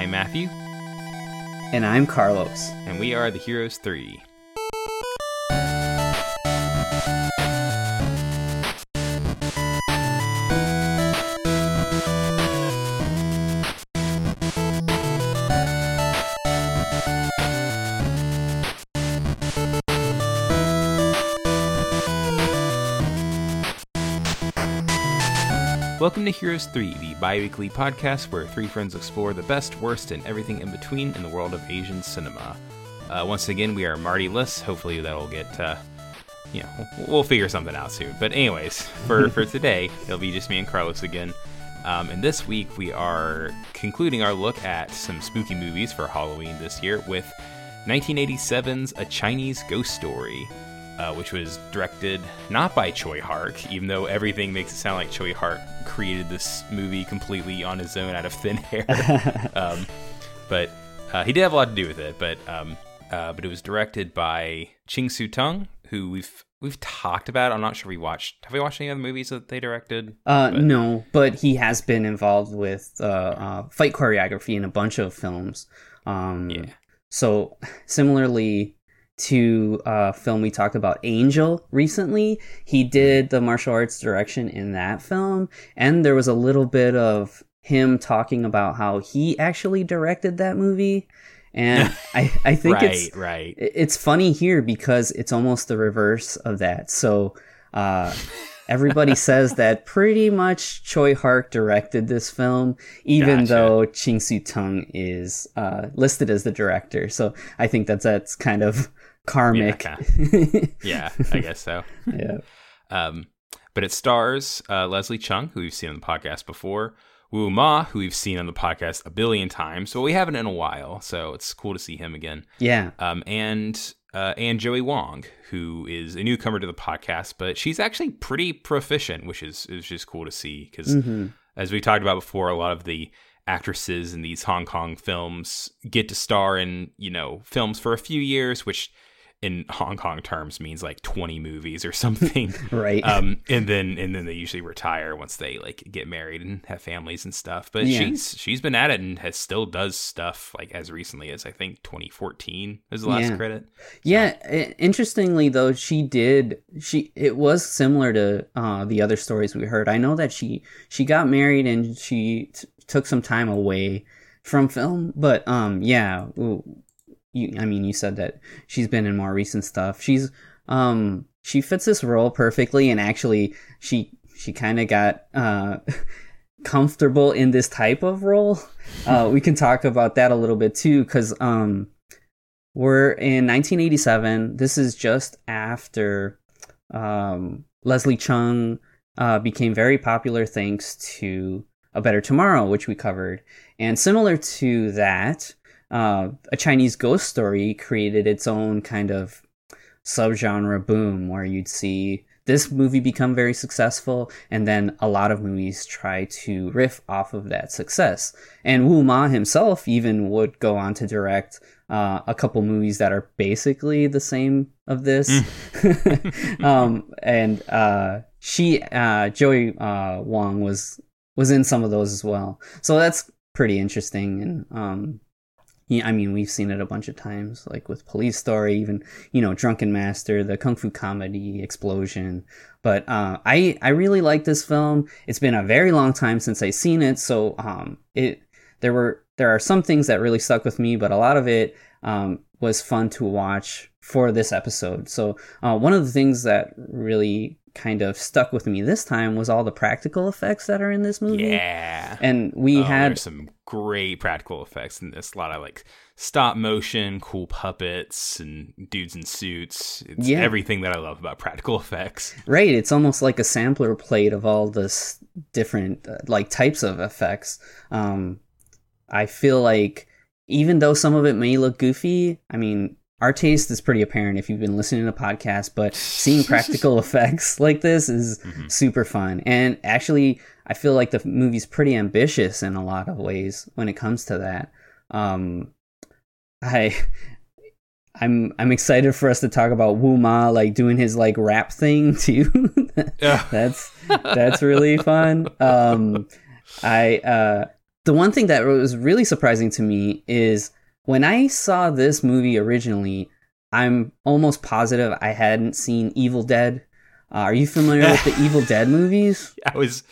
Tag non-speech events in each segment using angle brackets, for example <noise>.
I'm Matthew, And I'm Carlos. and we are the Heroes 3. Welcome to Heroes 3, the bi weekly podcast where three friends explore the best, worst, and everything in between in the world of Asian cinema. Uh, once again, we are Marty less. Hopefully, that'll get, uh, you know, we'll- we'll figure something out soon. But, anyways, for, <laughs> for today, it'll be just me and Carlos again. Um, and this week, we are concluding our look at some spooky movies for Halloween this year with 1987's A Chinese Ghost Story uh, which was directed not by Tsui Hark, even though everything makes it sound like Tsui Hark created this movie completely on his own out of thin <laughs> air. <laughs> um, but uh, he did have a lot to do with it. But um, uh, but it was directed by Ching Siu Tung, who we've we've talked about. I'm not sure we watched. Have we watched any other movies that they directed? Uh, But- no, but he has been involved with uh, uh, fight choreography in a bunch of films. Um, Yeah. So similarly to a film we talked about, Angel, recently, he did the martial arts direction in that film, and there was a little bit of him talking about how he actually directed that movie. And <laughs> I, I think right, it's right. it's funny here because it's almost the reverse of that. So uh, <laughs> everybody says that pretty much Tsui Hark directed this film, even Gotcha. though Ching Siu Tung is uh, listed as the director. So I think that's that's kind of karmic. <laughs> Yeah, I guess so. yeah. Um, but it stars uh, Leslie Chung, who we've seen on the podcast before, Wu Ma, who we've seen on the podcast a billion times, but we haven't in a while, so it's cool to see him again. Yeah. Um, and uh, and Joey Wong, who is a newcomer to the podcast, but she's actually pretty proficient, which is is just cool to see because hmm as we talked about before, a lot of the actresses in these Hong Kong films get to star in, you know, films for a few years, which in Hong Kong terms means like 20 movies or <laughs> something. Right. um, and then and then they usually retire once they like get married and have families and stuff. But Yeah. she's she's been at it and has still does stuff like as recently as I think 2014 is the last Yeah. credit. Yeah, i- interestingly though, she did she it was similar to uh the other stories we heard. I know that she she got married and she t- took some time away from film, but um yeah, you I mean you said that she's been in more recent stuff. She's um she fits this role perfectly and actually she she kind of got uh <laughs> comfortable in this type of role. Uh we can talk about that a little bit too cuz um we're in 1987. This is just after um, Leslie Chung uh, became very popular thanks to A Better Tomorrow, which we covered. And similar to that, uh, A Chinese Ghost Story created its own kind of subgenre boom where you'd see this movie become very successful, and then a lot of movies try to riff off of that success. And Wu Ma himself even would go on to direct uh, a couple movies that are basically the same of this. <laughs> um, and uh, she, uh, Joey uh, Wong, was was in some of those as well. So that's pretty interesting. And um, yeah, I mean, we've seen it a bunch of times, like with Police Story, even you know, Drunken Master, the kung fu comedy Explosion. But uh, I I really like this film. It's been a very long time since I've seen it, so um, it there were there are some things that really stuck with me, but a lot of it um, was fun to watch for this episode. So uh, one of the things that really kind of stuck with me this time was all the practical effects that are in this movie. Yeah. And we Oh, had some great practical effects in this. A lot of like stop motion, cool puppets, and dudes in suits. It's Yeah. everything that I love about practical <laughs> effects. Right, it's almost like a sampler plate of all this different uh, like types of effects. Um, I feel like even though some of it may look goofy, I mean, our taste is pretty apparent if you've been listening to the podcast. But seeing <laughs> practical effects like this is Mhm. super fun, and actually, I feel like the movie's pretty ambitious in a lot of ways when it comes to that. Um, I <laughs> I'm I'm excited for us to talk about Wu Ma like doing his like rap thing <laughs> too. That's that's really fun. Um, I uh, the one thing that was really surprising to me is when I saw this movie originally, I'm almost positive I hadn't seen Evil Dead. Uh, are you familiar with the <laughs> Evil Dead movies? I was,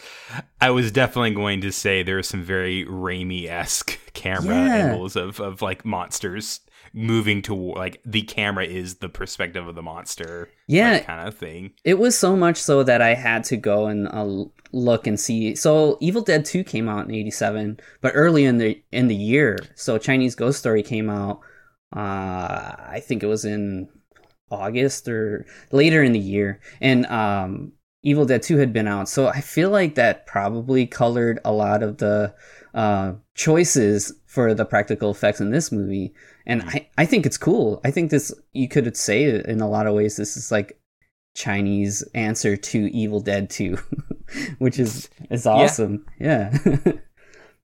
I was definitely going to say there are some very Raimi esque camera Yeah. angles of of like monsters moving to like the camera is the perspective of the monster, Yeah, kind of thing. It was so much so that I had to go and uh, look and see. So Evil Dead 2 came out in 87, but early in the in the year. So Chinese Ghost Story came out uh I think it was in August or later in the year. And um Evil Dead 2 had been out. So I feel like that probably colored a lot of the uh choices for the practical effects in this movie. And mm-hmm. I, I think it's cool. I think this you could say in a lot of ways this is like Chinese answer to Evil Dead 2, <laughs> which is is awesome. Yeah. <laughs>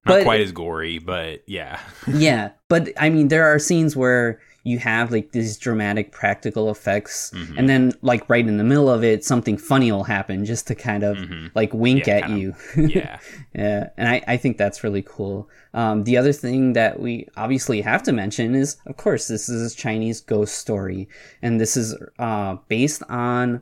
Not But- quite as gory, but yeah. <laughs> yeah, but I mean there are scenes where you have like these dramatic practical effects Mhm. and then like right in the middle of it something funny will happen just to kind of Mhm. like wink Yeah, at kind of. you. yeah. <laughs> Yeah, and I, I think that's really cool. Um, the other thing that we obviously have to mention is, of course, this is a Chinese ghost story, and this is uh, based on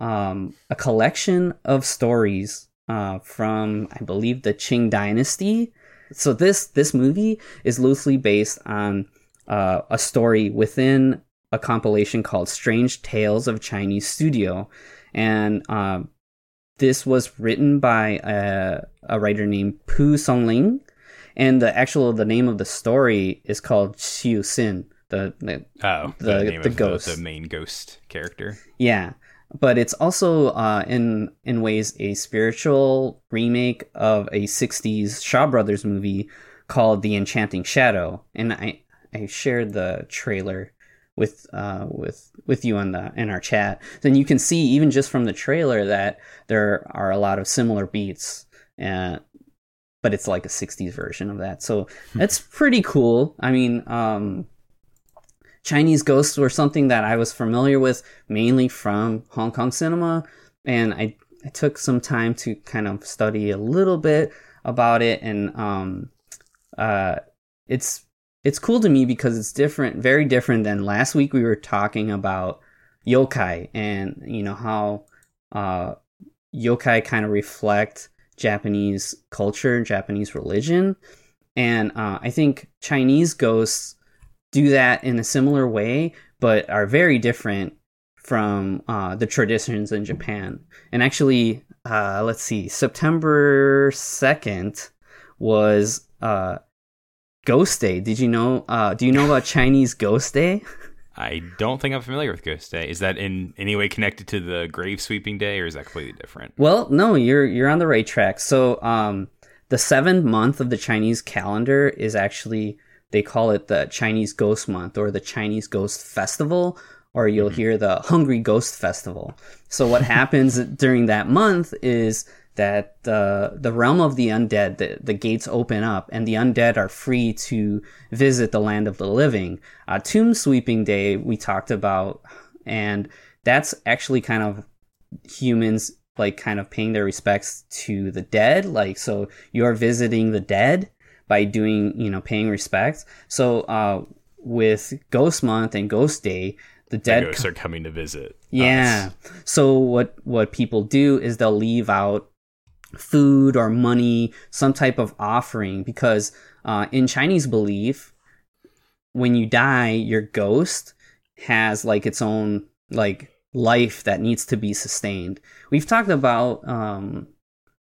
um, a collection of stories uh, from, I believe, the Qing Dynasty. So this this movie is loosely based on uh, a story within a compilation called "Strange Tales of Chinese Studio," and um, this was written by a, a writer named Pu Songling, and the actual the name of the story is called Xiu Sin, The, the Oh, the, The- name the of ghost. The, the main ghost character. yeah, but it's also uh, in in ways a spiritual remake of a '60s Shaw Brothers movie called The Enchanting Shadow, and I I shared the trailer with uh with with you on the in our chat. Then you can see even just from the trailer that there are a lot of similar beats uh, but it's like a 60s version of that. So that's pretty cool. I mean um chinese ghosts were something that i was familiar with mainly from hong kong cinema and i i took some time to kind of study a little bit about it and um uh it's it's cool to me because it's different, very different than last week. We were talking about yokai and you know how uh, yokai kind of reflect Japanese culture, Japanese religion, and uh, I think Chinese ghosts do that in a similar way, but are very different from uh, the traditions in Japan. And actually, uh, let's see, September second was. Ghost Day. Did you know? Uh, do you know about Chinese Ghost Day? I don't think I'm familiar with Ghost Day. Is that in any way connected to the grave sweeping day, or is that completely different? Well, no, you're you're on the right track. So, um, the seventh month of the Chinese calendar is actually they call it the Chinese Ghost Month or the Chinese Ghost Festival, or you'll hear the Hungry Ghost Festival. So, what <laughs> happens during that month is that the the realm of the undead, the, the gates open up, and the undead are free to visit the land of the living. Uh, Tomb Sweeping Day we talked about, and that's actually kind of humans like kind of paying their respects to the dead. Like so, you're visiting the dead by doing you know paying respects. So uh, with Ghost Month and Ghost Day, the The dead ghosts are coming to visit. yeah. us. So what what people do is they'll leave out food or money, some type of offering, because uh, in Chinese belief, when you die, your ghost has like its own like life that needs to be sustained. We've talked about um,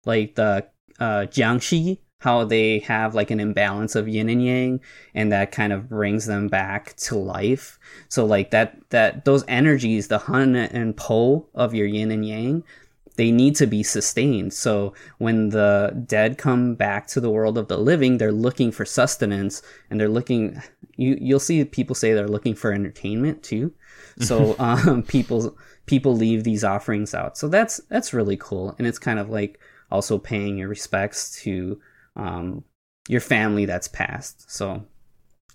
like the uh, Jiangshi, how they have like an imbalance of yin and yang, and that kind of brings them back to life. So like that that those energies, the hun and po of your yin and yang, they need to be sustained. So when the dead come back to the world of the living, they're looking for sustenance and they're looking you you'll see people say they're looking for entertainment too. So <laughs> um people people leave these offerings out. So that's that's really cool and it's kind of like also paying your respects to um your family that's passed. So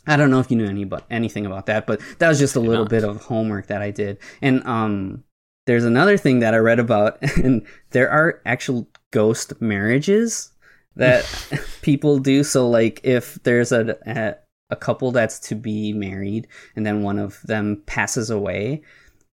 I don't know if you knew any but anything about that, but that was just a little bit of homework that I did. And um there's another thing that I read about <laughs> and there are actual ghost marriages that <laughs> people do. So like if there's a, a a couple that's to be married and then one of them passes away,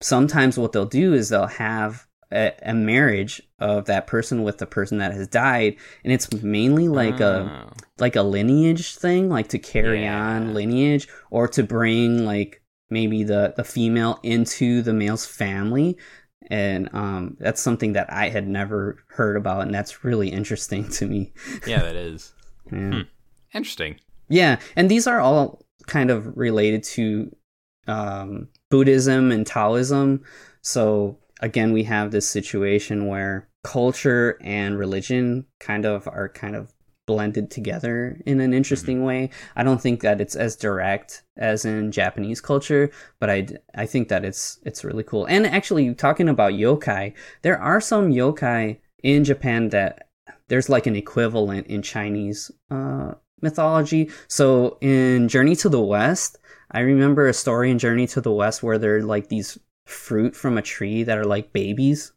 sometimes what they'll do is they'll have a, a marriage of that person with the person that has died, and it's mainly like a Oh. like a lineage thing, like to carry Yeah. on lineage or to bring like maybe the the female into the male's family. And um, that's something that I had never heard about, and that's really interesting to me. <laughs> yeah, that is Yeah. interesting. Yeah, and these are all kind of related to um, Buddhism and Taoism. So again, we have this situation where culture and religion kind of are kind of blended together in an interesting way. I don't think that it's as direct as in Japanese culture, but I, I think that it's it's really cool. And actually, talking about yokai, there are some yokai in Japan that there's like an equivalent in Chinese uh, mythology. So in Journey to the West, I remember a story in Journey to the West where there are like these fruit from a tree that are like babies,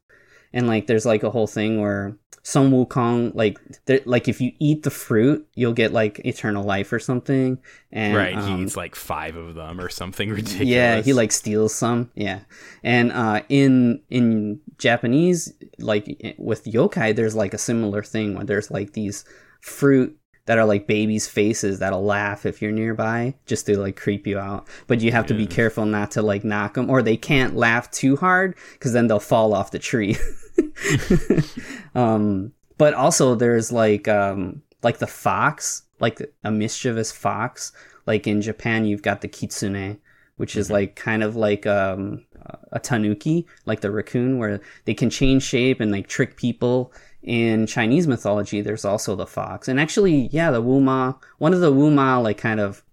and like there's like a whole thing where Sun Wukong like like if you eat the fruit, you'll get like eternal life or something. And right, um, he eats like five of them or something ridiculous. <laughs> yeah, he like steals some. Yeah, and uh, in in Japanese, like with yokai, there's like a similar thing where there's like these fruit that are like babies' faces that'll laugh if you're nearby, just to like creep you out. But you have to be careful not to like knock them, or they can't laugh too hard because then they'll fall off the tree. <laughs> <laughs> um, but also there's like um like the fox, like a mischievous fox. Like in Japan, you've got the kitsune, which is Mhm. like kind of like um, a tanuki, like the raccoon, where they can change shape and like trick people. In Chinese mythology, there's also the fox, and actually, yeah, the Wu Ma, one of the Wu Ma like kind of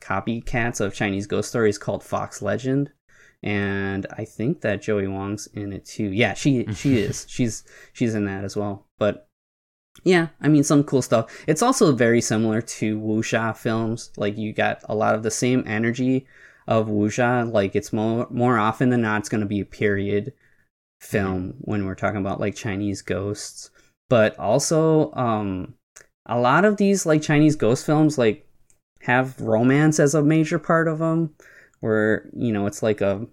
copycats of Chinese ghost stories called Fox Legend, and I think that Joey Wong's in it too. Yeah, she she <laughs> is. She's she's in that as well. But yeah, I mean some cool stuff. It's also very similar to wuxia films. Like you got a lot of the same energy of wuxia. Like it's more more often than not, it's going to be a period film when we're talking about like Chinese ghosts. But also, um, a lot of these like Chinese ghost films like have romance as a major part of them, where you know it's like a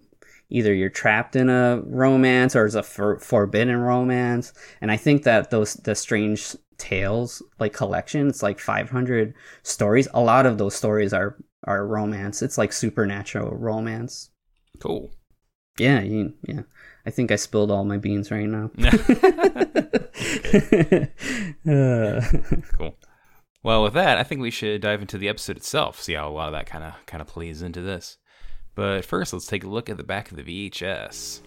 either you're trapped in a romance or it's a for- forbidden romance. And I think that those the strange tales like collection, it's like 500 stories. A lot of those stories are are romance. It's like supernatural romance. Cool. Yeah, you, yeah. I think I spilled all my beans right now. <laughs> Uh, <laughs> cool. Well, with that, I think we should dive into the episode itself, see how a lot of that kind of kind of plays into this. But first, let's take a look at the back of the VHS.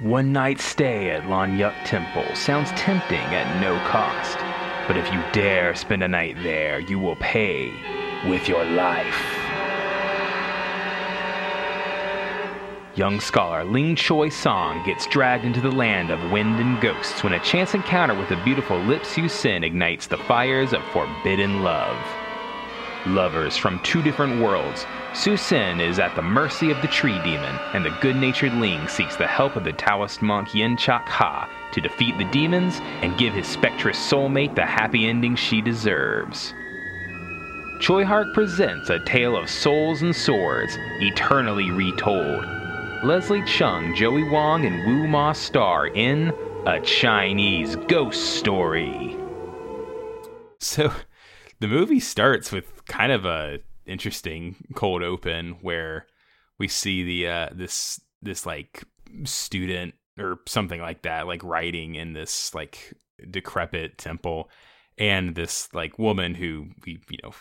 One night stay at Lanyuk Temple sounds tempting at no cost. But if you dare spend a night there, you will pay with your life. Young scholar Ling Choi Song gets dragged into the land of wind and ghosts when a chance encounter with the beautiful Lip Su Sin ignites the fires of forbidden love. Lovers from two different worlds, Su Sin is at the mercy of the tree demon, and the good natured Ling seeks the help of the Taoist monk Yen Chak Ha to defeat the demons and give his spectrous soulmate the happy ending she deserves. Tsui Hark presents a tale of souls and swords, eternally retold. Leslie Chung, Joey Wong, and Wu Ma star in A Chinese Ghost Story. So, the movie starts with kind of a interesting cold open where we see the uh, this this like student or something like that like writing in this like decrepit temple and this like woman who we you know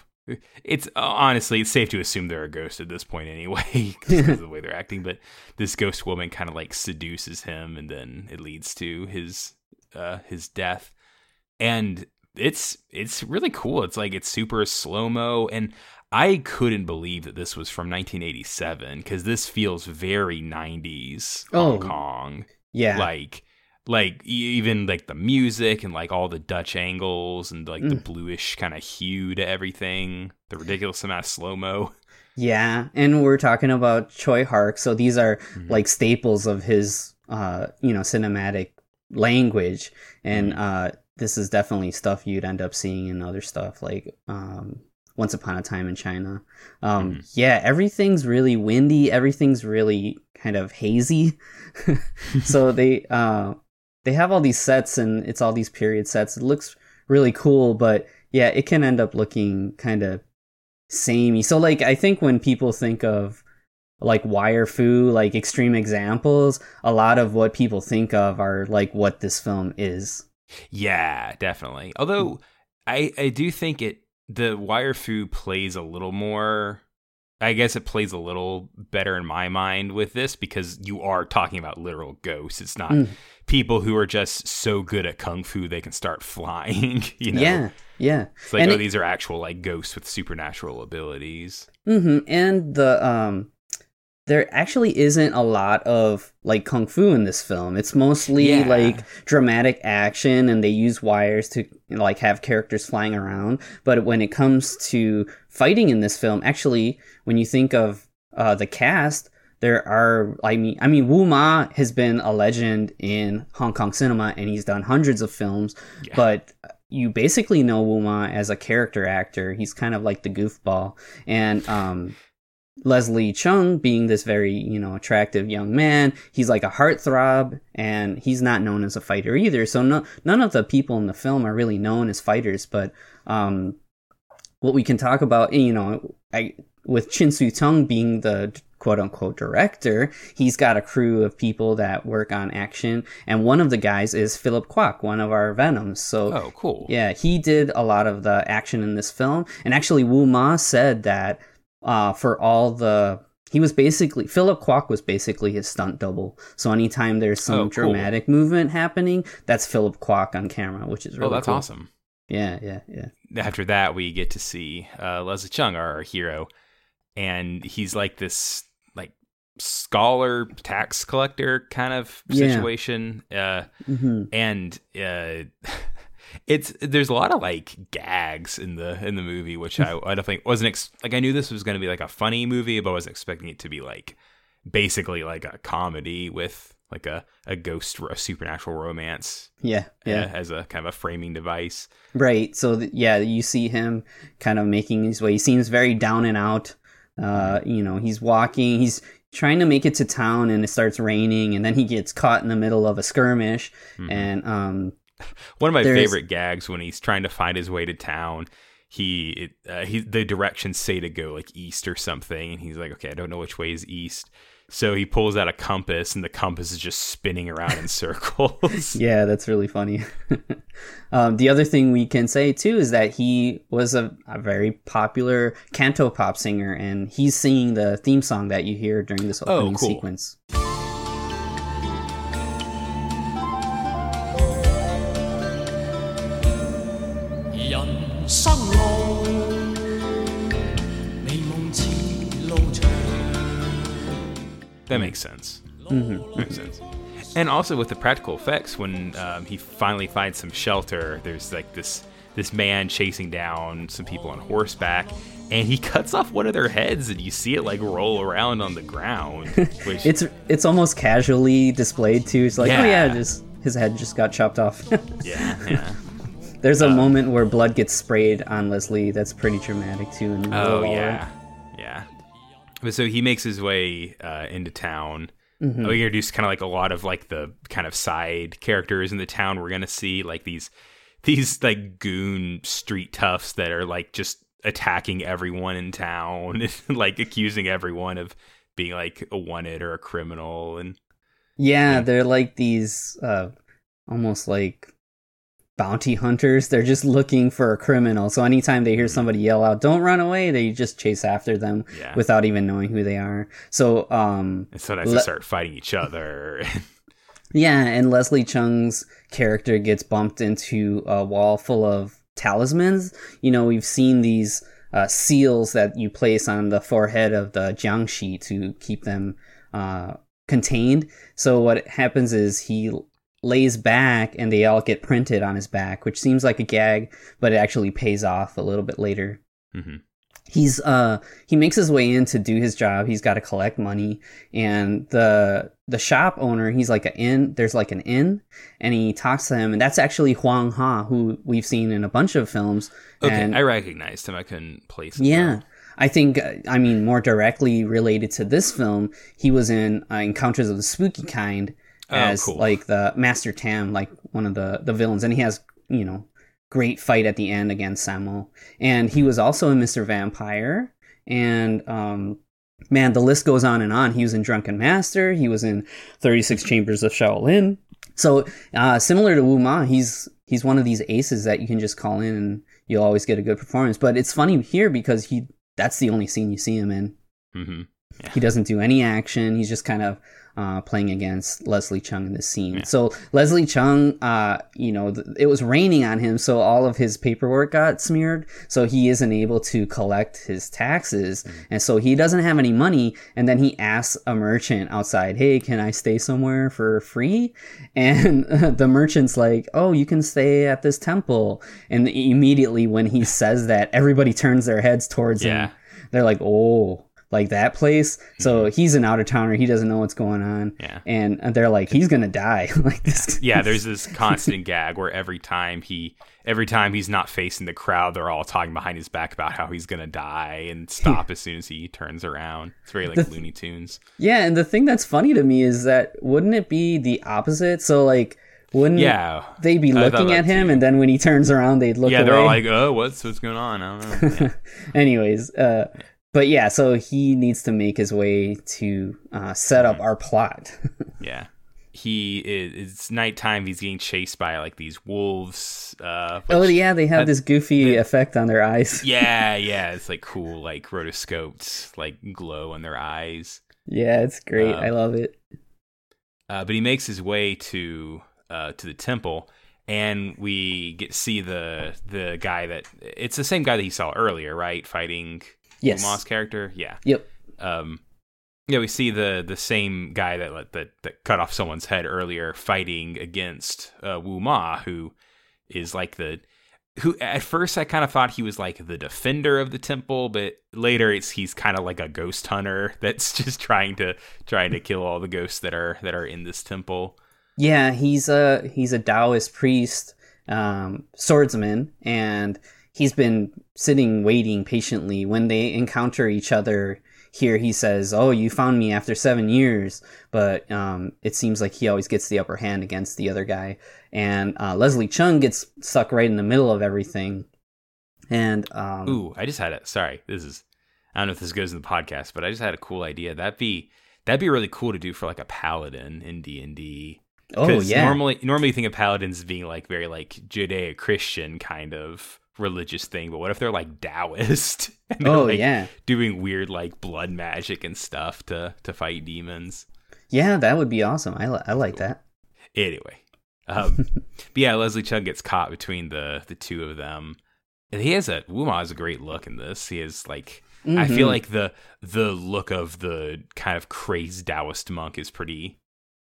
it's honestly it's safe to assume they're a ghost at this point anyway <laughs> because of the way they're acting but this ghost woman kind of like seduces him and then it leads to his uh his death. And it's it's really cool. It's like it's super slow-mo and i couldn't believe that this was from 1987 because this feels very 90s Oh. hong kong yeah. like like even like the music and like all the dutch angles and like the Mm. bluish kind of hue to everything the ridiculous amount of slow-mo Yeah, and we're talking about Tsui Hark, so these are Mhm. like staples of his uh, you know, cinematic language. And uh this is definitely stuff you'd end up seeing in other stuff like um, Once Upon a Time in China. Um, Mhm. Yeah, everything's really windy. Everything's really kind of hazy. <laughs> so <laughs> they uh, they have all these sets and it's all these period sets. It looks really cool, but yeah, it can end up looking kind of samey. So like I think when people think of like wire fu, like extreme examples, a lot of what people think of are like what this film is. Yeah, definitely. Although I I do think it the wire fu plays a little more I guess it plays a little better in my mind with this because you are talking about literal ghosts. It's not Mm. people who are just so good at kung fu they can start <laughs> flying. <laughs> You know, Yeah, yeah. it's like And oh, it- these are actual like ghosts with supernatural abilities. hmm And the um, there actually isn't a lot of like kung fu in this film. It's mostly Yeah. like dramatic action, and they use wires to like have characters flying around. But when it comes to fighting in this film, actually, when you think of uh, the cast. There are, I mean, I mean, Wu Ma has been a legend in Hong Kong cinema, and he's done hundreds of films. Yeah. But you basically know Wu Ma as a character actor. He's kind of like the goofball, and um, Leslie Chung being this very you know attractive young man, he's like a heartthrob, and he's not known as a fighter either. So no, none of the people in the film are really known as fighters. But um, what we can talk about, you know, I with Chin Soo Tung being the quote unquote director, he's got a crew of people that work on action, and one of the guys is Philip Kwok, one of our Venoms. So Oh, cool. yeah, he did a lot of the action in this film, and actually Wu Ma said that uh, for all the he was basically Philip Kwok was basically his stunt double. So anytime there's some Oh, cool. dramatic movement happening, that's Philip Kwok on camera, which is really oh, that's cool. awesome. Yeah, yeah, yeah. after that, we get to see uh, Leslie Chung, our hero, and he's like this like scholar tax collector kind of Yeah. situation. Uh, hmm and uh, <laughs> it's there's a lot of like gags in the in the movie, which I I don't think wasn't ex- like I knew this was going to be like a funny movie, but I wasn't expecting it to be like basically like a comedy with like a a ghost a supernatural romance Yeah, yeah. uh, as a kind of a framing device. Right. So th- yeah, you see him kind of making his way. He seems very down and out. Uh, you know, he's walking. He's trying to make it to town, and it starts raining, and then he gets caught in the middle of a skirmish. Mhm. And um, <laughs> One of my There's- favorite gags when he's trying to find his way to town. He, it, uh, he, the directions say to go like east or something, and he's like, "Okay, I don't know which way is east." So he pulls out a compass, and the compass is just spinning around in <laughs> circles. <laughs> yeah, that's really funny. um, the other thing we can say too is that he was a, a very popular canto pop singer, and he's singing the theme song that you hear during this Oh, opening cool. sequence. That makes sense. Mhm. Makes sense. And also with the practical effects, when um, he finally finds some shelter, there's like this this man chasing down some people on horseback, and he <laughs> cuts off one of their heads, and you see it like roll around on the ground. <laughs> Which It's it's almost casually displayed too. It's like, oh yeah, Yeah. just his head just got chopped off. <laughs> yeah, yeah. There's a Uh, moment where blood gets sprayed on Leslie. That's pretty dramatic too. In the Oh yeah. But so he makes his way uh, into town. Mhm. We introduce kind of like a lot of like the kind of side characters in the town. We're gonna see like these these like goon street toughs that are like just attacking everyone in town, <laughs> like accusing everyone of being like a wanted or a criminal. And Yeah, Yeah. they're like these uh almost like bounty hunters. They're just looking for a criminal. So anytime they hear somebody yell out, "Don't run away," they just chase after them yeah, without even knowing who they are. So um and sometimes they Le- start fighting each other. <laughs> Yeah, and Leslie Chung's character gets bumped into a wall full of talismans. You know, we've seen these uh, seals that you place on the forehead of the Jiangshi to keep them uh, contained. So what happens is he lays back and they all get printed on his back, which seems like a gag, but it actually pays off a little bit later. hmm he's uh he makes his way in to do his job he's got to collect money and the the shop owner he's like an inn there's like an inn and he talks to him and that's actually huang ha who we've seen in a bunch of films Okay, and I recognized him. I couldn't place him. yeah i think i mean more directly related to this film he was in uh, encounters of the spooky kind Oh, as cool. like the master tam like one of the the villains and he has you know great fight at the end against Sammo. And he was also in Mr. Vampire. And um, man, the list goes on and on. He was in Drunken Master. He was in 36 Chambers of Shaolin. So uh, similar to Wu Ma, he's he's one of these aces that you can just call in and you'll always get a good performance. But it's funny here because he that's the only scene you see him in. He doesn't do any action. He's just kind of uh, playing against Leslie Chung in this scene. Yeah. So Leslie Chung, uh, you know, th- it was raining on him, so all of his paperwork got smeared. So he isn't able to collect his taxes, Mm-hmm. and so he doesn't have any money. And then he asks a merchant outside, "Hey, can I stay somewhere for free?" <laughs> And <laughs> the merchant's like, "Oh, you can stay at this temple." And immediately when he says that, everybody turns their heads towards Yeah. him. They're like, "Oh." Like that place, so he's an out of towner. He doesn't know what's going on, Mm-hmm. Yeah. and they're like, he's gonna die. <laughs> like this. Yeah, there's this <laughs> constant gag where every time he every time he's not facing the crowd, they're all talking behind his back about how he's gonna die and <laughs> stop as soon as he turns around. It's very like The Looney Tunes. Yeah, and the thing that's funny to me is that wouldn't it be the opposite? So like, wouldn't Yeah. they be looking at him, too. and then when he turns around, they'd look yeah, away? they're all like, "Oh, what's what's going on?" I don't know. Yeah. Anyways, uh, but yeah, so he needs to make his way to uh, set Mm-hmm. up our plot. <laughs> Yeah. He is it's nighttime, he's getting chased by like these wolves. Uh oh yeah, they have that- this goofy effect on their eyes. <laughs> Yeah, yeah. It's like cool, like rotoscoped like glow in their eyes. Yeah, it's great. Um, I love it. Uh, but he makes his way to uh, to the temple, and we get see the the guy that it's the same guy that he saw earlier, right? Fighting Yes. Moss character, yeah. Yep. Um, yeah, we see the the same guy that that that cut off someone's head earlier, fighting against uh, Wu Ma, who is like the who at first I kind of thought he was like the defender of the temple, but later it's he's kind of like a ghost hunter <laughs> that's just trying to trying to kill all the ghosts that are that are in this temple. Yeah, he's a he's a Taoist priest, um, swordsman, and he's been sitting waiting patiently when they encounter each other. Here he says, "Oh, you found me after seven years," but um, it seems like he always gets the upper hand against the other guy. And uh, Leslie Chung gets stuck right in the middle of everything. And um, Ooh, I just had a sorry. This is I don't know if this goes in the podcast, but I just had a cool idea. That'd be that'd be really cool to do for like a paladin in D and D. oh yeah, Normally, normally you think of paladins being like very like Judeo-Christian kind of religious thing, but what if they're like Taoist? <laughs> and they're, oh like, yeah, doing weird like blood magic and stuff to to fight demons. yeah, that would be awesome. I li- I like that. Anyway, um, <laughs> but yeah, Leslie Chung gets caught between the the two of them. And he has a Wu Ma has a great look in this. He is like I feel Mhm. like the the look of the kind of crazed Taoist monk is pretty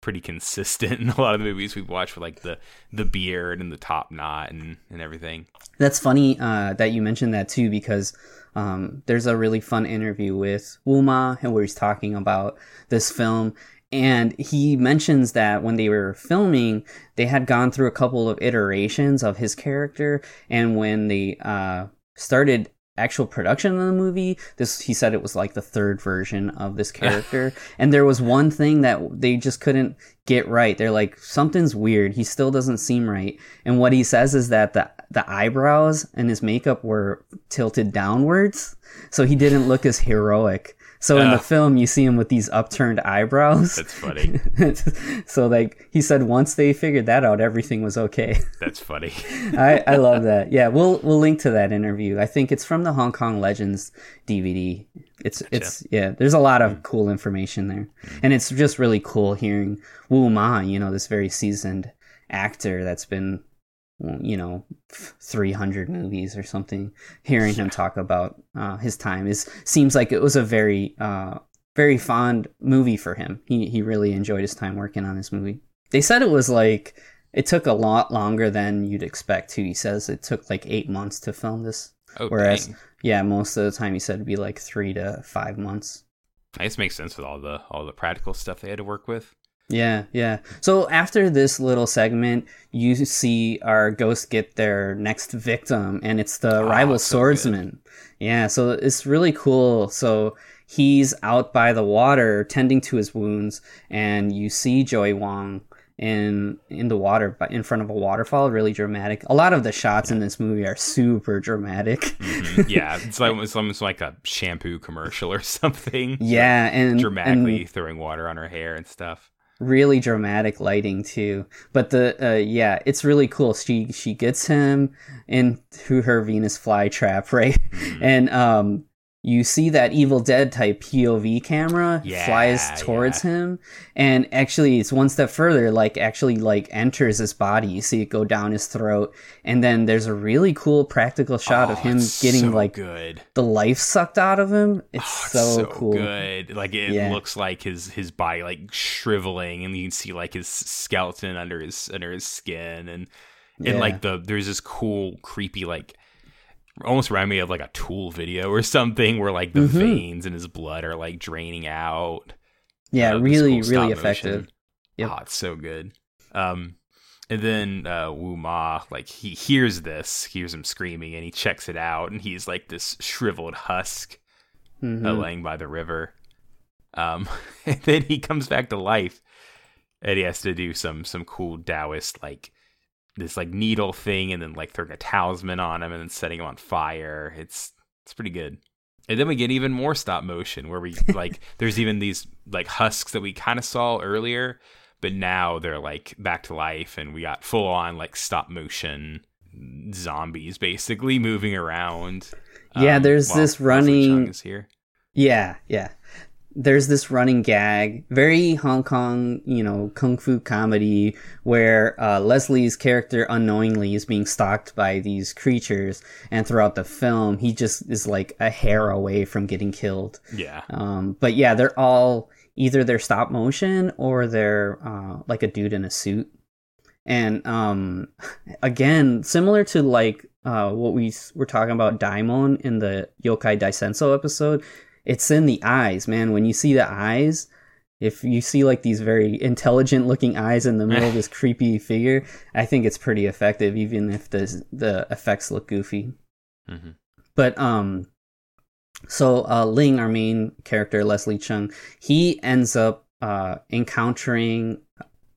pretty consistent <laughs> in a lot of the movies we've watched with like the the beard and the top knot and and everything. That's funny uh, that you mentioned that too, because um, there's a really fun interview with Wu Ma where he's talking about this film. And he mentions that when they were filming, they had gone through a couple of iterations of his character. And when they uh, started actual production of the movie, this he said it was like the third version of this <laughs> character. and there was one thing that they just couldn't get right. They're like, something's weird. He still doesn't seem right. And what he says is that the the eyebrows and his makeup were tilted downwards, so he didn't look as heroic. So in the film, you see him with these upturned eyebrows. That's funny. <laughs> so like he said, once they figured that out, everything was okay. That's funny. <laughs> I, I love that. Yeah, we'll we'll link to that interview. I think it's from the Hong Kong Legends DVD. It's it's yeah. There's a lot of hmm. cool information there, hmm. and it's just really cool hearing Wu Ma. You know, this very seasoned actor that's been you know 300 movies or something. Hearing him talk about uh, his time is seems like it was a very uh, very fond movie for him. He he really enjoyed his time working on this movie. They said it was like it took a lot longer than you'd expect too. He says it took like eight months to film this Oh, Whereas, dang. yeah, most of the time he said it'd be like three to five months. I guess makes sense with all the all the practical stuff they had to work with. Yeah, yeah. So after this little segment, you see our ghost get their next victim, and it's the Ah, rival so good. swordsman. Yeah, so it's really cool. So he's out by the water tending to his wounds, and you see Joey Wong in in the water in front of a waterfall. Really dramatic. A lot of the shots in this movie are super dramatic. Mhm. <laughs> yeah, it's like it's almost like a shampoo commercial or <laughs> something. yeah, and dramatically and throwing water on her hair and stuff. Really dramatic lighting too. But the uh, yeah it's really cool. She she gets him into her venus flytrap <laughs> right? Mm-hmm. and um you see that evil dead type pov camera Yeah, flies towards yeah. him and actually it's one step further like actually like enters his body you see it go down his throat and then there's a really cool practical shot of Oh, him getting so like good. the life sucked out of him it's Oh, it's so, cool good. Like it Yeah. looks like his his body like shriveling, and you can see like his skeleton under his under his skin, and and like the there's this cool creepy like almost remind me of like a Tool video or <laughs> something where like the Mhm. veins in his blood are like draining out. yeah Uh, really cool really effective Yep. Oh, it's so good. Um, and then uh, Wu Ma, like he hears this, hears him screaming, and he checks it out, and he's like this shriveled husk Mhm. uh, laying by the river. Um, <laughs> and then he comes back to life, and he has to do some some cool Taoist like this like needle thing, and then like throwing a talisman on him, and then setting him on fire. It's it's pretty good. And then we get even more stop motion, where we <laughs> like there's even these like husks that we kind of saw earlier, but now they're like back to life, and we got full on like stop motion zombies basically moving around. Yeah, um, there's this running-. Yeah, yeah. There's this running gag, very Hong Kong, you know, kung fu comedy, where uh, Leslie's character unknowingly is being stalked by these creatures, and throughout the film, he just is like a hair away from getting killed. Yeah. Um, but yeah, they're all either they're stop motion or they're uh, like a dude in a suit. And um, again, similar to like uh, what we were talking about Daimon in the Yokai Daisenso episode, it's in the eyes, man. When you see the eyes, if you see like these very intelligent looking eyes in the middle of this <laughs> creepy figure, I think it's pretty effective, even if the the effects look goofy. hmm But um so uh Ling, our main character, Leslie Chung, he ends up uh encountering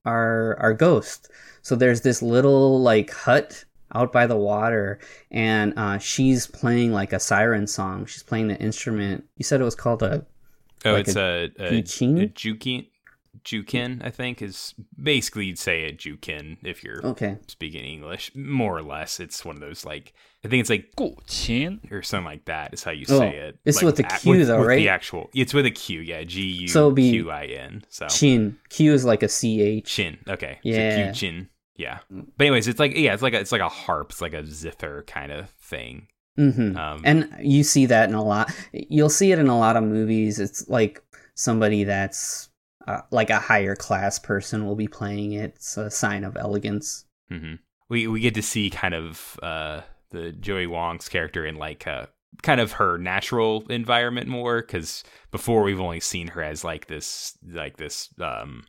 our our ghost. So there's this little like hut out by the water and uh she's playing like a siren song. She's playing the instrument. You said it was called a Oh, Like it's a, a, Juqin? a Jukin. Jukin, I think, is basically you'd say a Jukin if you're Okay. speaking English. More or less, it's one of those like I think it's like 古琴 or something like that is how you Oh, say it. it's Like, with the a- Q though, with right? The actual, it's with a Q, yeah, G U So it'd be Q I N. So Chin. Q is like a CH. chin, okay, Yeah. so Q chin, yeah. But anyways, it's like yeah, it's like a, it's like a harp, it's like a zither kind of thing. hmm Um, and you see that in a lot you'll see it in a lot of movies. It's like somebody that's uh, like a higher class person will be playing it. It's a sign of elegance. Hmm We we get to see kind of uh, the Joey Wong's character in like uh, kind of her natural environment more because before we've only seen her as like this like this um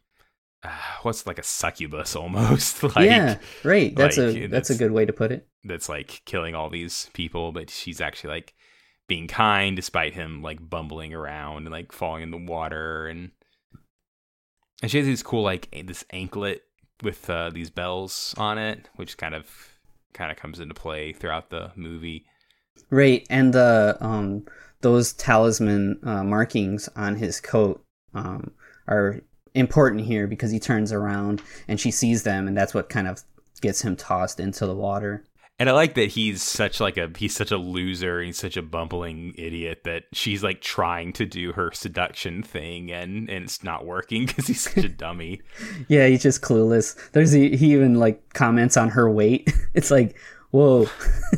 uh, <sighs> what's like a succubus <laughs> almost <laughs> like yeah right. That's like, a that's a good way to put it. that's like killing all these people but she's actually like being kind despite him like bumbling around and like falling in the water and and she has these cool like this anklet with uh, these bells on it which kind of kind of comes into play throughout the movie. Right and the um those talisman uh, markings on his coat um are important here because he turns around and she sees them and that's what kind of gets him tossed into the water and i like that he's such like a he's such a loser he's such a bumbling idiot that she's like trying to do her seduction thing and and it's not working <laughs> because he's such a <laughs> dummy Yeah, he's just clueless. There's he, he even like comments on her weight. <laughs> It's like, whoa,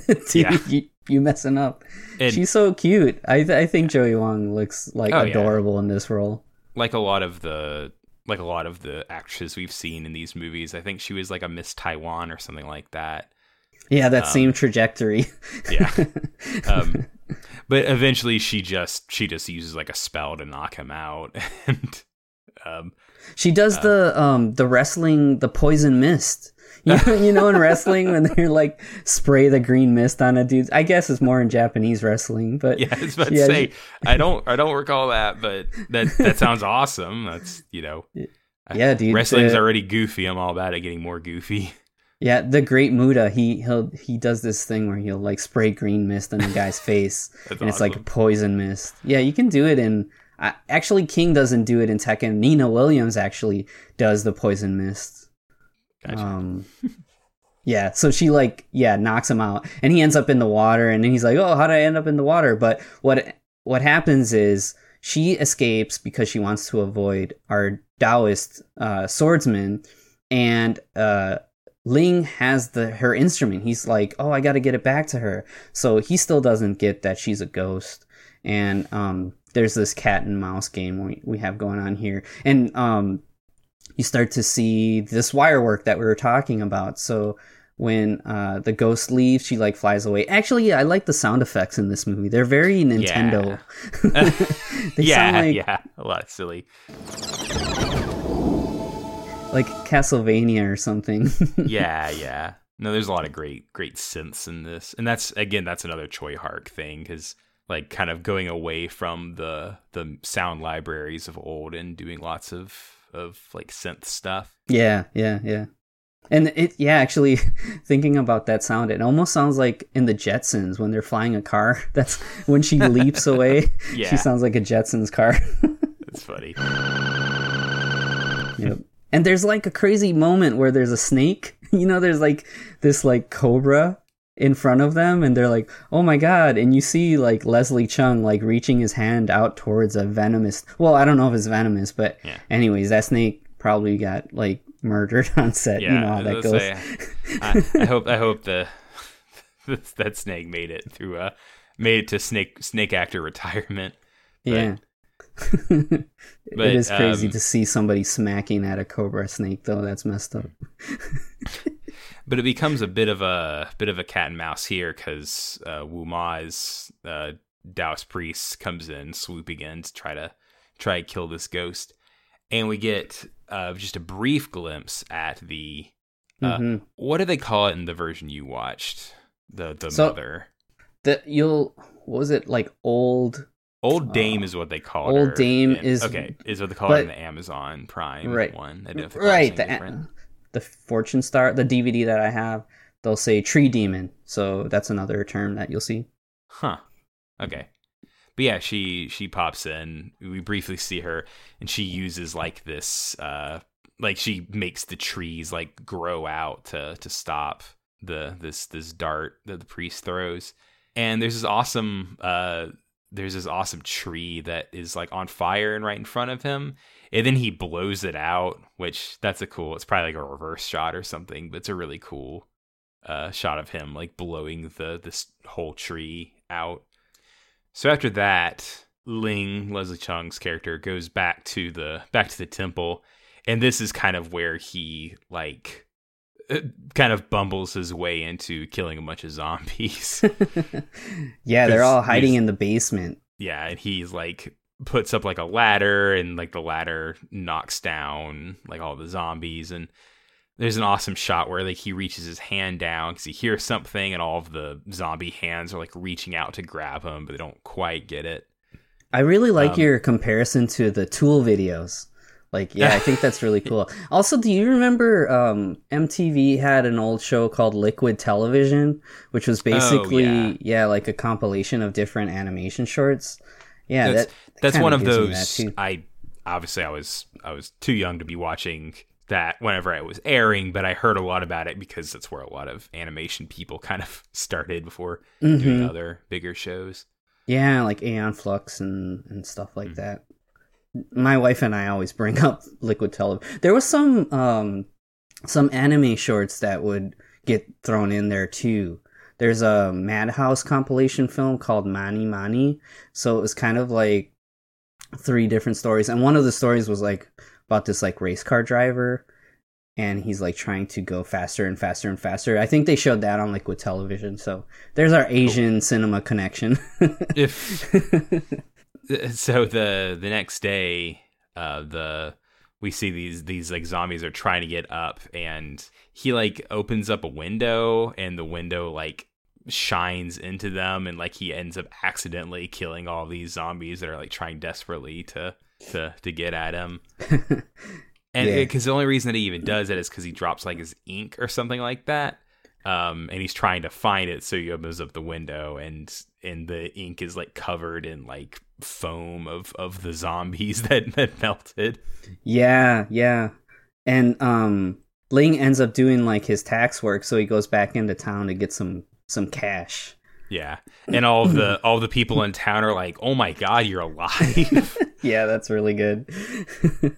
dude, Yeah. you, you messing up. And- She's so cute. I I think Joey Wong looks like Oh, yeah. adorable in this role. like a lot of the like a lot of the actresses we've seen in these movies. I think she was like a Miss Taiwan or something like that. Yeah, that Um, same trajectory. Yeah. <laughs> Um, but eventually, she just she just uses like a spell to knock him out, <laughs> and um, She does Uh, the um the wrestling the poison mist. You know, <laughs> you know in wrestling when they're like spray the green mist on a dude. I guess it's more in Japanese wrestling, but yeah, I was about to say I don't I don't recall that, but that that sounds awesome. That's you know, <laughs> yeah, dude. wrestling's the- already goofy. I'm all about it getting more goofy. Yeah, the Great Muta, he he'll he does this thing where he'll like spray green mist on a guy's face, <laughs> and it's awesome. like poison mist. Yeah, you can do it in. Uh, actually, King doesn't do it in Tekken. Nina Williams actually does the poison mist. Gotcha. Um, yeah, so she like yeah knocks him out, and he ends up in the water, and then he's like, "Oh, how did I end up in the water?" But what what happens is she escapes because she wants to avoid our Taoist uh, swordsman, and uh, Ling has the her instrument. He's like, "Oh, I got to get it back to her." So he still doesn't get that she's a ghost, and um, there's this cat and mouse game we we have going on here, and um, you start to see this wire work that we were talking about. So when uh, the ghost leaves, she like flies away. Actually, yeah, I like the sound effects in this movie. They're very Nintendo. <laughs> <laughs> they yeah, sound like yeah, a lot silly. like Castlevania or something. <laughs> yeah, yeah. No, there's a lot of great, great synths in this, and that's again, that's another Tsui Hark thing because like kind of going away from the the sound libraries of old and doing lots of of like synth stuff. yeah, yeah, yeah. And it, yeah, actually, <laughs> thinking about that sound, it almost sounds like in the Jetsons when they're flying a car. <laughs> That's when she leaps away. <laughs> Yeah. She sounds like a Jetsons car. It's funny. Yep. And there's like a crazy moment where there's a snake. You know, there's like this like cobra in front of them, and they're like, "Oh my god!" And you see like Leslie Chung like reaching his hand out towards a venomous. Well, I don't know if it's venomous, but Yeah. anyways, that snake probably got like murdered <laughs> on set. Yeah, you know how I that goes. say, I, I hope I hope <laughs> the that snake made it through uh made it to snake snake actor retirement. But- yeah. <laughs> but, it is crazy um, to see somebody smacking at a cobra snake, though. That's messed up. But it becomes a bit of a bit of a cat and mouse here because uh, Wu Ma's uh, Taoist priest comes in swooping in to try to try to kill this ghost, and we get uh, just a brief glimpse at the uh, Mhm. what do they call it in the version you watched the the So- mother The you'll what was it like old old dame uh, is what they call Old her Dame is- okay is what they call it in the Amazon Prime Right. one I don't know if they right the. The fortune star the dvd that i have they'll say tree demon so that's another term that you'll see Huh. Okay. But yeah, she she pops in. We briefly see her, and she uses like this, uh, like she makes the trees like grow out to to stop the this this dart that the priest throws. And there's this awesome, uh, there's this awesome tree that is like on fire and right in front of him, and then he blows it out. Which that's a cool. It's probably like a reverse shot or something, but it's a really cool uh, shot of him like blowing the this whole tree out. So after that, Ling Leslie Chung's character goes back to the back to the temple, and this is kind of where he like uh, kind of bumbles his way into killing a bunch of zombies. <laughs> yeah they're all hiding in the basement yeah, and he's like puts up like a ladder, and like the ladder knocks down like all the zombies, and there's an awesome shot where like he reaches his hand down because he hears something, and all of the zombie hands are like reaching out to grab him, but they don't quite get it. i really like Um, your comparison to the tool videos like yeah i think that's really <laughs> cool also do you remember um, mtv had an old show called liquid television which was basically yeah. yeah. like a compilation of different animation shorts yeah that's that, that's one of gives me that those. I obviously I was I was too young to be watching that whenever it was airing, but I heard a lot about it because that's where a lot of animation people <laughs> kind of started before doing Mhm. other bigger shows. Yeah, like Aeon Flux and, and stuff like Mhm. that. My wife and I always bring <laughs> up Liquid Television. There was some um some anime shorts that would get thrown in there too. There's a Madhouse compilation film called Manie-Manie. So it was kind of like three different stories. And one of the stories was like about this like race car driver and he's like trying to go faster and faster and faster. I think they showed that on liquid television. So there's our Asian cinema connection. <laughs> if <laughs> so the the next day uh the we see these these like zombies are trying to get up and he like opens up a window and the window like shines into them and like he ends up accidentally killing all these zombies that are like trying desperately to to to get at him <laughs> and Yeah. because the only reason that he even does it is because he drops like his ink or something like that um and he's trying to find it so he opens up the window and and the ink is like covered in like foam of of the zombies <laughs> that that melted yeah, yeah. And um Ling ends up doing like his tax work, so he goes back into town to get some some cash. yeah and all of the <laughs> all the people in town are like oh my god you're alive <laughs> yeah, that's really good. <laughs>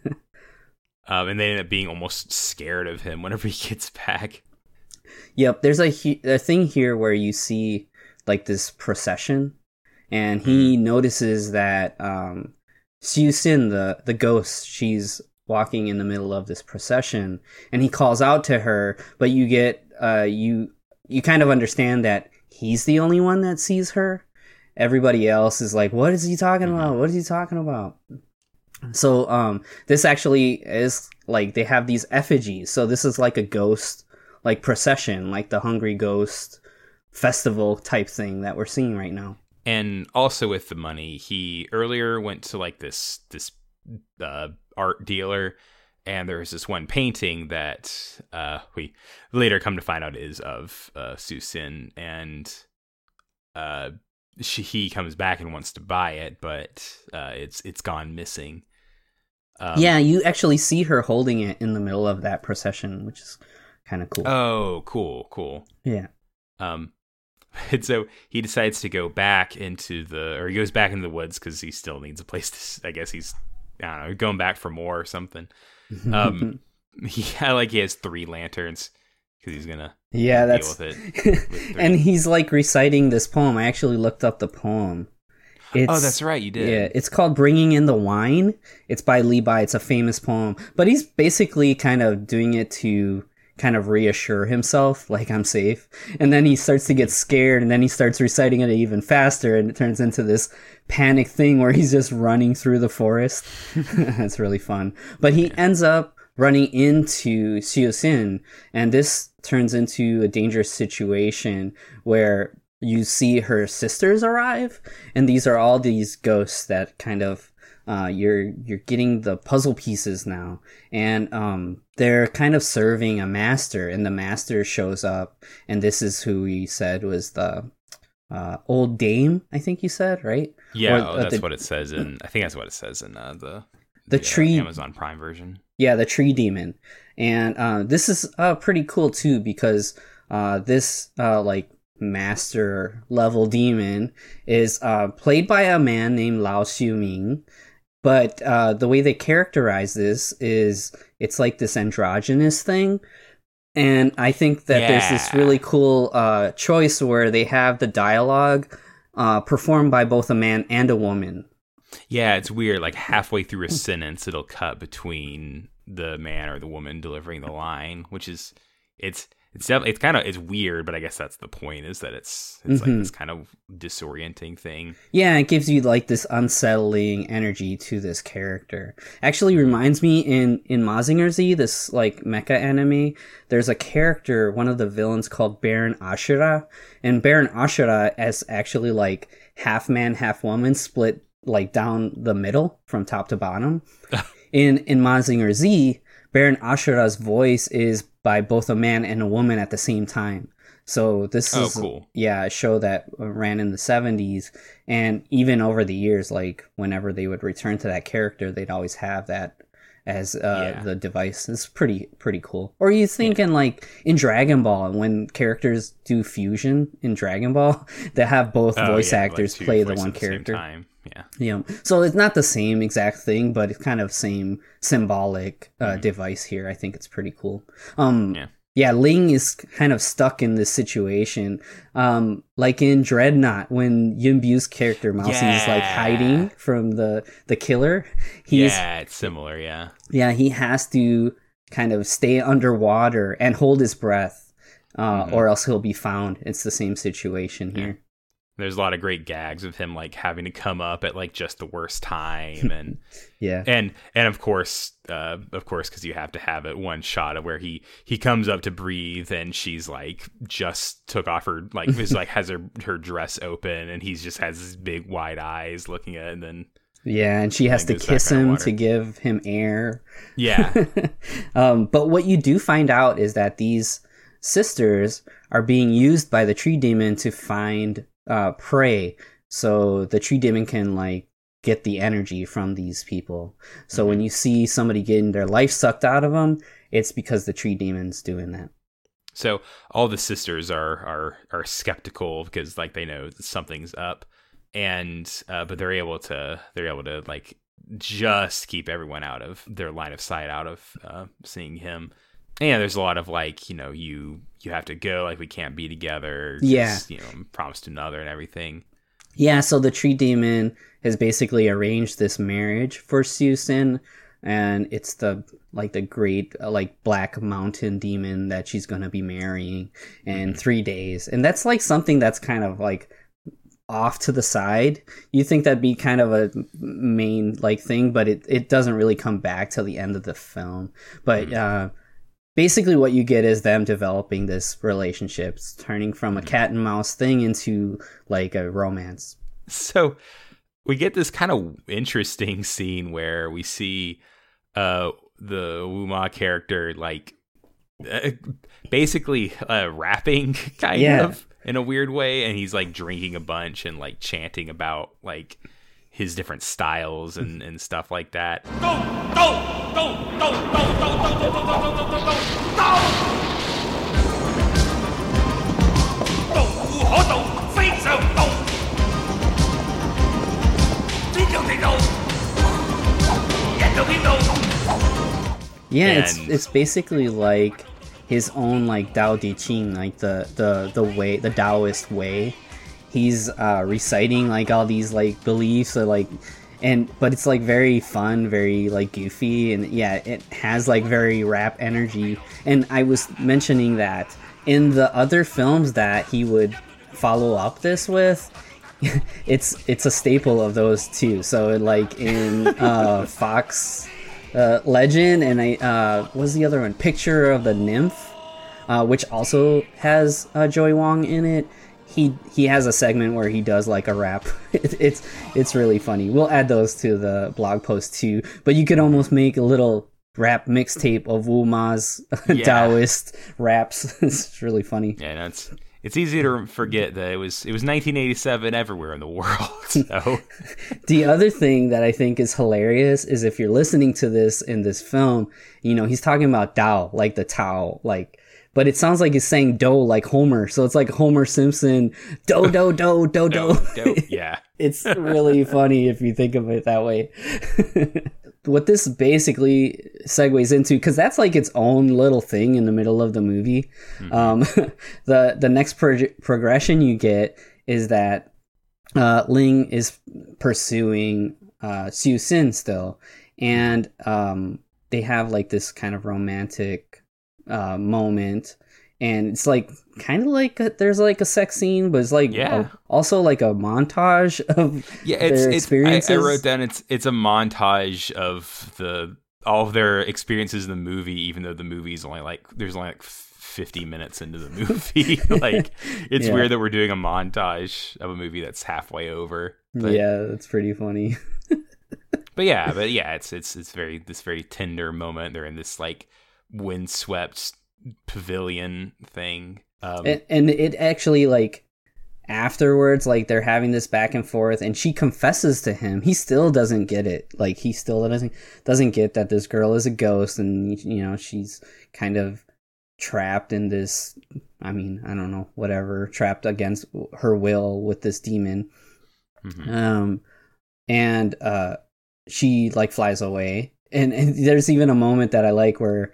um and they end up being almost scared of him whenever he gets back Yep, there's a, he- a thing here where you see like this procession, and he notices that um, Xiu Xin, the the ghost, she's walking in the middle of this procession, and he calls out to her, but you get uh, you you kind of understand that he's the only one that sees her. Everybody else is like, "What is he talking about? What is he talking about?" So um, this actually is like they have these effigies. So this is like a ghost like procession, like the Hungry Ghost festival type thing that we're seeing right now. and also with the money he earlier went to like this this uh, art dealer and there was this one painting that uh, we later come to find out is of uh, Su Sin and uh, she, he comes back and wants to buy it but uh, it's it's gone missing um, yeah, you actually see her holding it in the middle of that procession, which is kind of cool. oh cool cool yeah. Um, <laughs> and so he decides to go back into the, or he goes back into the woods because he still needs a place to. I guess he's, I don't know, going back for more or something. Um, <laughs> he, I like he has three lanterns because he's gonna yeah, deal that's with it. <laughs> with and he's like reciting this poem. I actually looked up the poem. It's, oh, that's right, you did. Yeah, it's called "Bringing in the Wine." It's by Li Bai. It's a famous poem, but he's basically kind of doing it to kind of reassure himself, like I'm safe. And then he starts to get scared, and then he starts reciting it even faster, and it turns into this panic thing where he's just running through the forest. <laughs> That's really fun. But he ends up running into Xiu Xin, and this turns into a dangerous situation where you see her sisters arrive, and these are all these ghosts that kind of uh, you're you're getting the puzzle pieces now, and um, they're kind of serving a master, and the master shows up, and this is who we said was the uh, old dame. I think you said right. yeah, or, oh, uh, that's the- what it says in. I think that's what it says in uh, the The uh, tree- Amazon Prime version. Yeah, the tree demon, and uh, this is uh, pretty cool too because uh, this uh, like master level demon is uh, played by a man named Lao Xiuming. But uh, the way they characterize this is it's like this androgynous thing. And I think that there's this really cool uh, choice where they have the dialogue uh, performed by both a man and a woman. Yeah, it's weird. Like halfway through a sentence, it'll cut between the man or the woman delivering the line, which is it's it's definitely it's kind of it's weird, but I guess that's the point is that it's it's Mhm. like this kind of disorienting thing. Yeah, it gives you like this unsettling energy to this character. Actually reminds me in in Mazinger Z, this like mecha anime, there's a character, one of the villains called Baron Ashura, and Baron Ashura is actually like half man, half woman, split like down the middle from top to bottom. <laughs> in in Mazinger Z, Baron Ashura's voice is by both a man and a woman at the same time. So this Oh, is cool. yeah, a show that ran in the 70s and even over the years like whenever they would return to that character, they'd always have that as uh, Yeah. the device. It's pretty pretty cool. Or you think in like in Dragon Ball when characters do fusion in Dragon Ball, <laughs> they have both Oh, voice yeah, actors two play the one character. Yeah. Yeah. So it's not the same exact thing, but it's kind of same symbolic uh, device here. I think it's pretty cool. Um, Yeah. yeah. Ling is kind of stuck in this situation. Um, like in Dreadnought, when Yuen Biao's character Mousy is like hiding from the the killer, he's yeah, it's similar. Yeah. yeah, he has to kind of stay underwater and hold his breath, uh, Mhm. or else he'll be found. It's the same situation here. There's a lot of great gags of him like having to come up at like just the worst time and <laughs> Yeah. and and of course uh of course because you have to have it one shot of where he he comes up to breathe and she's like just took off her like is like has her her dress open and he's just has his big wide eyes looking at it and then Yeah, and she has to Like, goes back kiss him to give him air. yeah <laughs> um, but what you do find out is that these sisters are being used by the tree demon to find uh, prey. So the tree demon can like get the energy from these people. So when you see somebody getting their life sucked out of them, it's because the tree demon's doing that. so all the sisters are are are skeptical because like they know something's up and uh but they're able to they're able to like just keep everyone out of their line of sight out of uh seeing him and there's a lot of like you know you you have to go like we can't be together. Yeah. you know I'm promised another and everything Yeah, so the tree demon has basically arranged this marriage for Susan, and it's the like the great uh, like black mountain demon that she's gonna be marrying in three days, and that's like something that's kind of like off to the side. You think that'd be kind of a main like thing, but it it doesn't really come back till the end of the film. But uh, basically, what you get is them developing this relationship, turning from a cat and mouse thing into like a romance. so we get this kind of interesting <laughs> scene where we see uh the Wu Ma character like uh, basically uh rapping <laughs> kind Yeah. of in a weird way and he's like drinking a bunch and like chanting about like his different styles and, and stuff like that. Yeah, it's it's basically like his own like Dao De Ching, like the, the, the way the Taoist way He's uh, reciting like all these like beliefs, or, like, and but it's like very fun, very like goofy, and yeah, it has like very rap energy. And I was mentioning that in the other films that he would follow up this with, <laughs> it's it's a staple of those too. So like in uh, <laughs> Fox uh, Legend, and I uh, was the other one? Picture of the Nymph, uh, which also has uh, Joey Wong in it. He he has a segment where he does like a rap. <laughs> It, it's it's really funny. We'll add those to the blog post too. But you could almost make a little rap mixtape of Wu Ma's <laughs> Yeah. Taoist raps. <laughs> it's really funny. yeah and it's it's easy to forget that it was it was 1987 everywhere in the world so The other thing that I think is hilarious is if you're listening to this in this film, you know, he's talking about Tao, like the Tao, like, but it sounds like he's saying do like Homer. So it's like Homer Simpson, do, do, do, do, do. yeah <laughs> it's really funny if you think of it that way. <laughs> what this basically segues into, because that's like its own little thing in the middle of the movie. Um, <laughs> the the next pro- progression you get is that uh, Ling is pursuing uh, Su Sin still, and um, they have like this kind of romantic uh, moment, and it's like kind of like a, there's like a sex scene, but it's like Yeah. a- also like a montage <laughs> of yeah it's, their it's I, experiences. I wrote down it's it's a montage of the all of their experiences in the movie even though the movie's only like there's only like 50 minutes into the movie <laughs> like <laughs> it's Yeah. weird that we're doing a montage of a movie that's halfway over but, yeah, that's pretty funny. but yeah but yeah it's it's it's very this very tender moment they're in this like windswept pavilion thing. Um and, and it actually like afterwards like they're having this back and forth and she confesses to him. He still doesn't get it. Like he still doesn't doesn't get that this girl is a ghost and you know she's kind of trapped in this i mean i don't know whatever trapped against her will with this demon. Mhm. um and uh she like flies away. And, and there's even a moment that i like where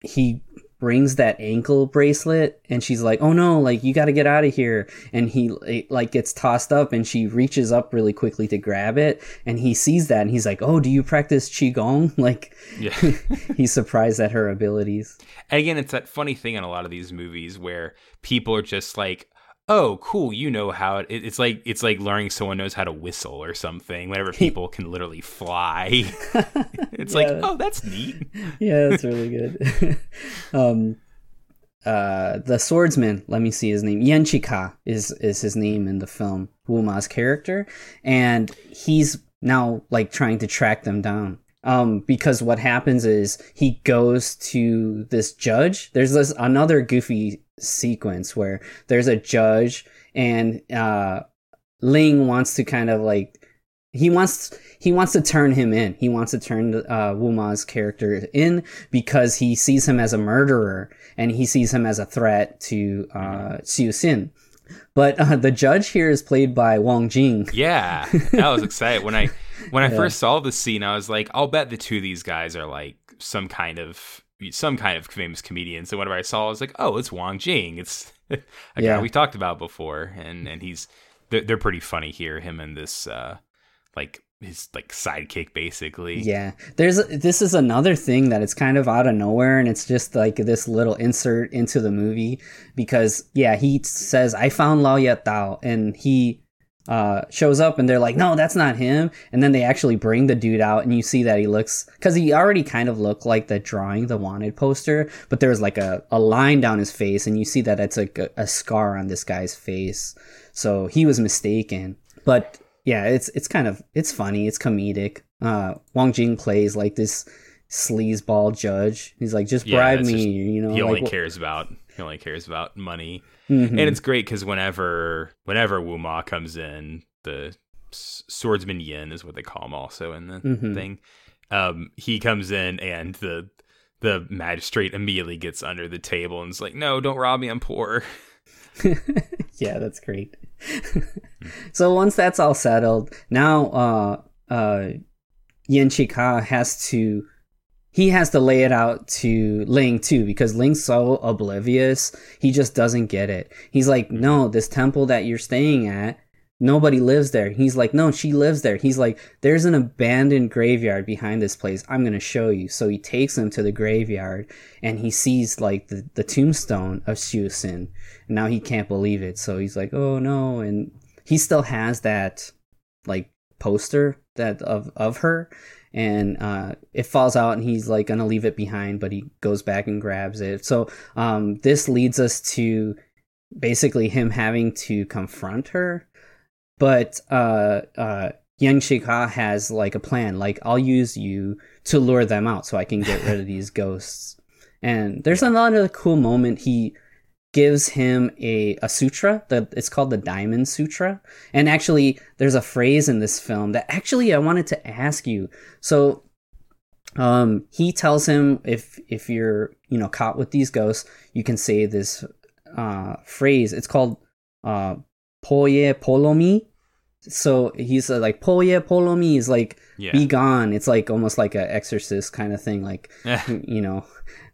he brings that ankle bracelet and she's like oh no like you got to get out of here. And he like gets tossed up and she reaches up really quickly to grab it and he sees that and he's like oh do you practice qigong? <laughs> Like Yeah. <laughs> he's surprised at her abilities. And again, it's that funny thing in a lot of these movies where people are just like, "Oh, cool, you know how it." It's like it's like learning someone knows how to whistle or something. Whenever <laughs> people can literally fly, <laughs> it's like, Yeah. "Oh, that's neat." <laughs> yeah that's really good um uh the swordsman let me see his name yenchika is is his name in the film Wu Ma's character and he's now like trying to track them down um because what happens is he goes to this judge there's this another goofy sequence where there's a judge and uh ling wants to kind of like he wants he wants to turn him in. He wants to turn uh, Wu Ma's character in because he sees him as a murderer and he sees him as a threat to uh, Xiu Xin. But uh, the judge here is played by Wang Jing. Yeah, that was exciting when I when I <laughs> Yeah. first saw the scene. I was like, "I'll bet the two of these guys are like some kind of some kind of famous comedians." And whenever I saw, I was like, "Oh, it's Wang Jing. It's <laughs> a Yeah. guy we talked about before." And and he's they're, they're pretty funny here. Him and this uh like his like sidekick basically. Yeah, there's this is another thing that it's kind of out of nowhere, and it's just like this little insert into the movie because yeah, he says I found Lao Yat Dao, and he uh, shows up, and they're like, no, that's not him, and then they actually bring the dude out, and you see that he looks because he already kind of looked like the drawing, the wanted poster, but there's like a, a line down his face, and you see that it's like a, a scar on this guy's face, so he was mistaken, but yeah, it's it's kind of it's funny, it's comedic. Uh, Wang Jing plays like this sleazeball judge. He's like, just bribe it's me, just- you know. he only like, wh- cares about he only cares about money. Mhm. and it's great because whenever whenever Wu Ma comes in, the s- swordsman Yin is what they call him also in the Mhm. thing. Um, he comes in and the the magistrate immediately gets under the table and is like, "No, don't rob me. I'm poor." <laughs> <laughs> yeah, that's great. <laughs> so once that's all settled, now uh uh Yin Chika has to he has to lay it out to Ling too because Ling's so oblivious. He just doesn't get it. He's like, "No, this temple that you're staying at, nobody lives there." He's like, "No, she lives there." He's like, "There's an abandoned graveyard behind this place. I'm going to show you." So he takes him to the graveyard and he sees like the, the tombstone of. And now he can't believe it. So he's like, "Oh no." And he still has that like poster that of of her and uh, it falls out and he's like gonna leave it behind but he goes back and grabs it. So um, this leads us to basically him having to confront her. But uh, uh, Yang Shika has like a plan like I'll use you to lure them out so I can get rid of <laughs> these ghosts. And there's another cool moment he gives him a, a sutra that it's called the diamond sutra. And actually there's a phrase in this film that actually i wanted to ask you. So um he tells him if if you're you know caught with these ghosts you can say this uh phrase. It's called uh poye polomi so he's uh, like poye polomi is like Yeah, be gone it's like almost like a exorcist kind of thing like <laughs> <laughs> you know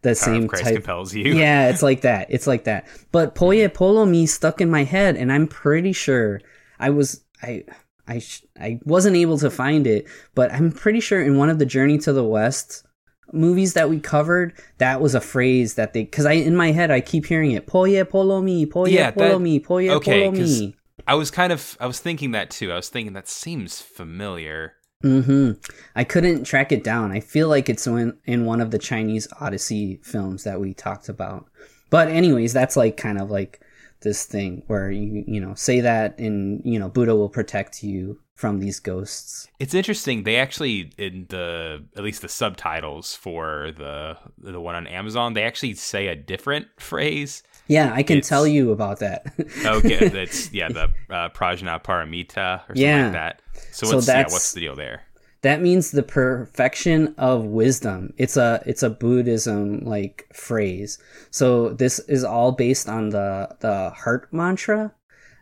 the Power same Christ type compels you. yeah, <laughs> it's like that. It's like that. But Poye Polo Me stuck in my head, and I'm pretty sure I was I I sh- I wasn't able to find it, but I'm pretty sure in one of the Journey to the West movies that we covered, that was a phrase that they because I in my head I keep hearing it. Poye Polo Me, Poye Yeah, Polo Me, Poye okay, Polo Me. I was kind of I was thinking that too. I was thinking that seems familiar. hmm I couldn't track it down. I feel like it's in, in one of the Chinese Odyssey films that we talked about. But anyways, that's like kind of like this thing where you you know say that and you know Buddha will protect you from these ghosts. It's interesting. They actually in the at least the subtitles for the the one on Amazon, they actually say a different phrase. Yeah, I can It's- tell you about that. <laughs> Okay, that's yeah, the uh, prajna paramita or something Yeah. like that. So So what's yeah, what's the deal there? that means the perfection of wisdom it's a it's a buddhism like phrase so this is all based on the the heart mantra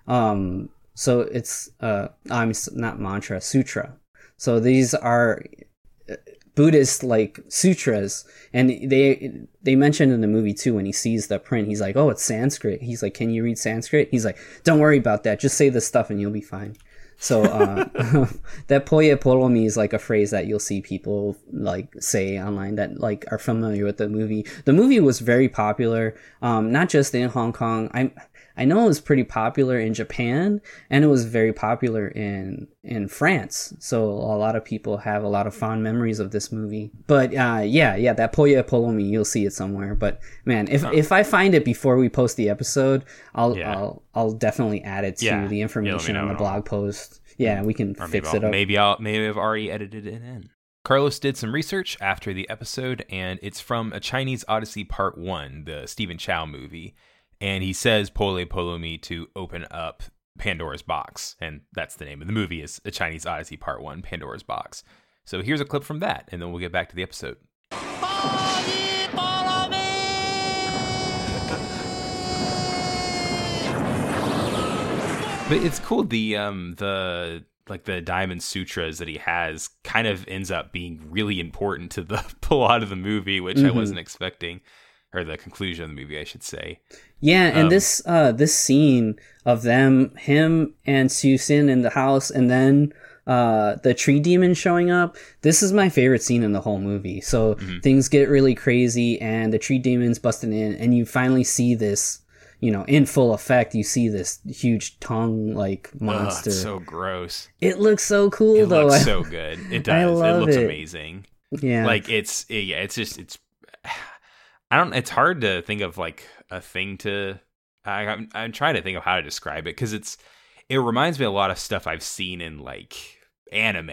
um so it's uh i'm not mantra sutra so these are Buddhist like sutras, and they they mentioned in the movie too when he sees the print, he's like, "Oh, it's Sanskrit." He's like, "Can you read Sanskrit?" He's like, "Don't worry about that. Just say this stuff and you'll be fine." So uh, <laughs> that poye polomi is like a phrase that you'll see people like say online that like are familiar with the movie. The movie was very popular, um, not just in Hong Kong. I I know it was pretty popular in Japan and it was very popular in in France. So a lot of people have a lot of fond memories of this movie. But uh, yeah, yeah, that poye polomi, you'll see it somewhere. But man, if if I find it before we post the episode, I'll Yeah. I'll I'll definitely add it to Yeah. the information on the blog post. Yeah, we can Or fix it I'll, up. maybe I'll maybe I've already edited it in. Carlos did some research after the episode, and it's from a Chinese Odyssey Part One, the Stephen Chow movie, and he says "Pole Polo Me" to open up Pandora's box, and that's the name of the movie is a Chinese Odyssey Part One, Pandora's box. So here's a clip from that, and then we'll get back to the episode. But it's cool. The um the like the diamond sutras that he has kind of ends up being really important to the <laughs> plot of the movie, which I Mhm. wasn't expecting, or the conclusion of the movie, I should say. Yeah, and Um, this uh this scene of them, him and Su Sin in the house, and then uh the tree demon showing up. This is my favorite scene in the whole movie. So Mhm. things get really crazy, and the tree demon's busting in, and you finally see this. You know, in full effect, you see this huge tongue like Ugh, monster. it's so gross. it looks so cool, It though. looks <laughs> so good. It I does. It looks it. amazing. yeah, Like it's yeah, it's just it's. I don't. It's hard to think of like a thing to. I, I'm I'm trying to think of how to describe it because it's. It reminds me a lot of stuff I've seen in like anime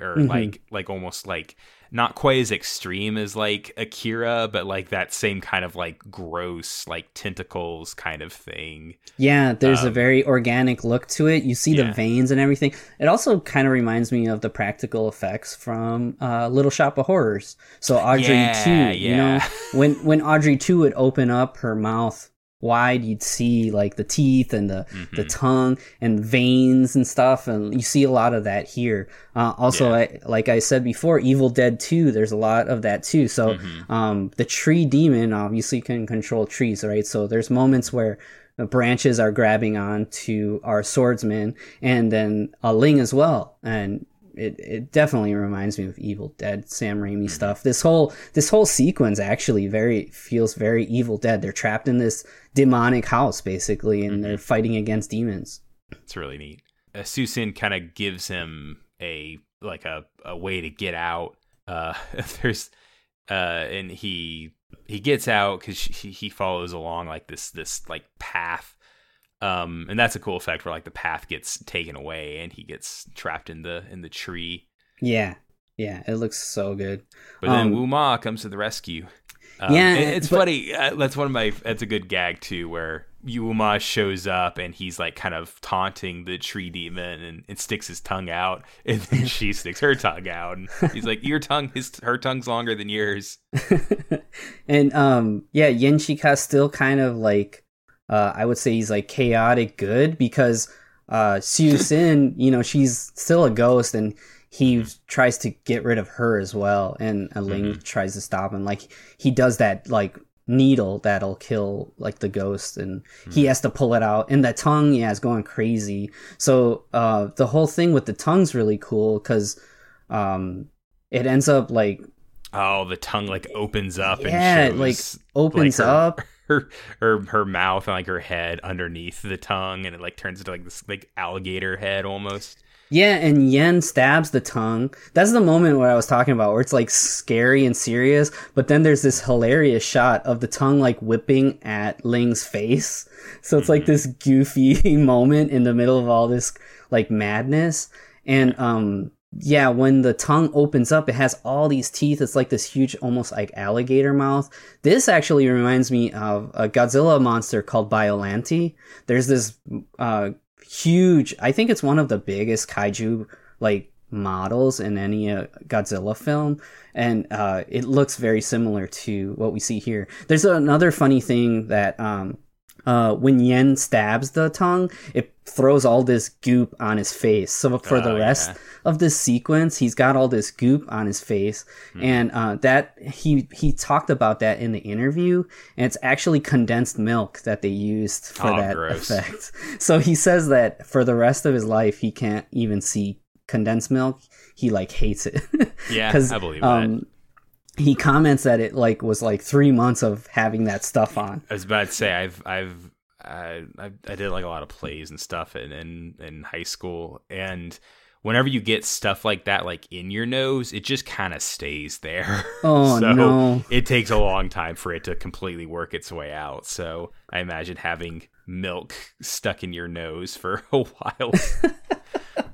or Mhm. like like almost like not quite as extreme as like Akira, but like that same kind of like gross like tentacles kind of thing. Yeah, there's a Um, very organic look to it. You see yeah. the veins and everything. It also kind of reminds me of the practical effects from uh, Little Shop of Horrors. So Audrey Yeah, 2, you know, <laughs> when when Audrey 2 would open up her mouth wide, you'd see like the teeth and the the Mhm. tongue and veins and stuff and you see a lot of that here. Uh, also Yeah. I, like I said before, Evil Dead 2, there's a lot of that too. So Mhm. um, the tree demon obviously can control trees, right? So there's moments where the branches are grabbing on to our swordsman and then a ling as well. And it, it definitely reminds me of Evil Dead, Sam Raimi stuff. This whole this whole sequence actually very feels very Evil Dead. They're trapped in this demonic house basically, and they're fighting against demons. It's really neat. Uh, Susin kind of gives him a like a, a way to get out. Uh, <laughs> there's uh, and he he gets out because he, he follows along like this this like path. Um, and that's a cool effect where like the path gets taken away and he gets trapped in the in the tree. Yeah, yeah, it looks so good. But then Um, Wu Ma comes to the rescue. Um, Yeah, it's but- funny. Uh, that's one of my. That's a good gag too, where Wu Ma shows up and he's like kind of taunting the tree demon and, and sticks his tongue out, <laughs> and then she <laughs> sticks her tongue out, and he's like, "Your tongue, his her tongue's longer than yours." <laughs> and um yeah yin shika still kind of like uh i would say he's like chaotic good because uh Siu <laughs> Sin, you know she's still a ghost and he tries to get rid of her as well and ling tries to stop him. Like he does that like needle that'll kill like the ghost and he has to pull it out. And the tongue yeah is going crazy. So uh the whole thing with the tongue's really cool because um it ends up like Oh, the tongue like opens up and Yeah, and like, shows opens her, up her her her mouth and like her head underneath the tongue, and it like turns into like this like alligator head almost. Yeah, and Yen stabs the tongue. That's the moment where I was talking about, where it's like scary and serious, but then there's this hilarious shot of the tongue like whipping at Ling's face. So it's like this goofy <laughs> moment in the middle of all this like madness. And um yeah, when the tongue opens up, it has all these teeth. It's like this huge, almost like alligator mouth. This actually reminds me of a Godzilla monster called Biollante. There's this uh, huge, I think it's one of the biggest kaiju like models in any uh, Godzilla film, and uh, it looks very similar to what we see here. There's another funny thing that um, uh, when Yen stabs the tongue, it throws all this goop on his face. So for the Oh, rest yeah. of this sequence, he's got all this goop on his face, Hmm. and uh, that he he talked about that in the interview, and it's actually condensed milk that they used for Oh, that gross. effect. <laughs> So he says that for the rest of his life, he can't even see condensed milk. He like hates it. <laughs> Yeah, I believe um, that. He comments that it like was like three months of having that stuff on. I was about to say I've I've I, I did like a lot of plays and stuff in, in in high school, and whenever you get stuff like that like in your nose, it just kind of stays there. <laughs> Oh, so no. It takes a long time for it to completely work its way out. So I imagine having milk stuck in your nose for <laughs> a while. <laughs>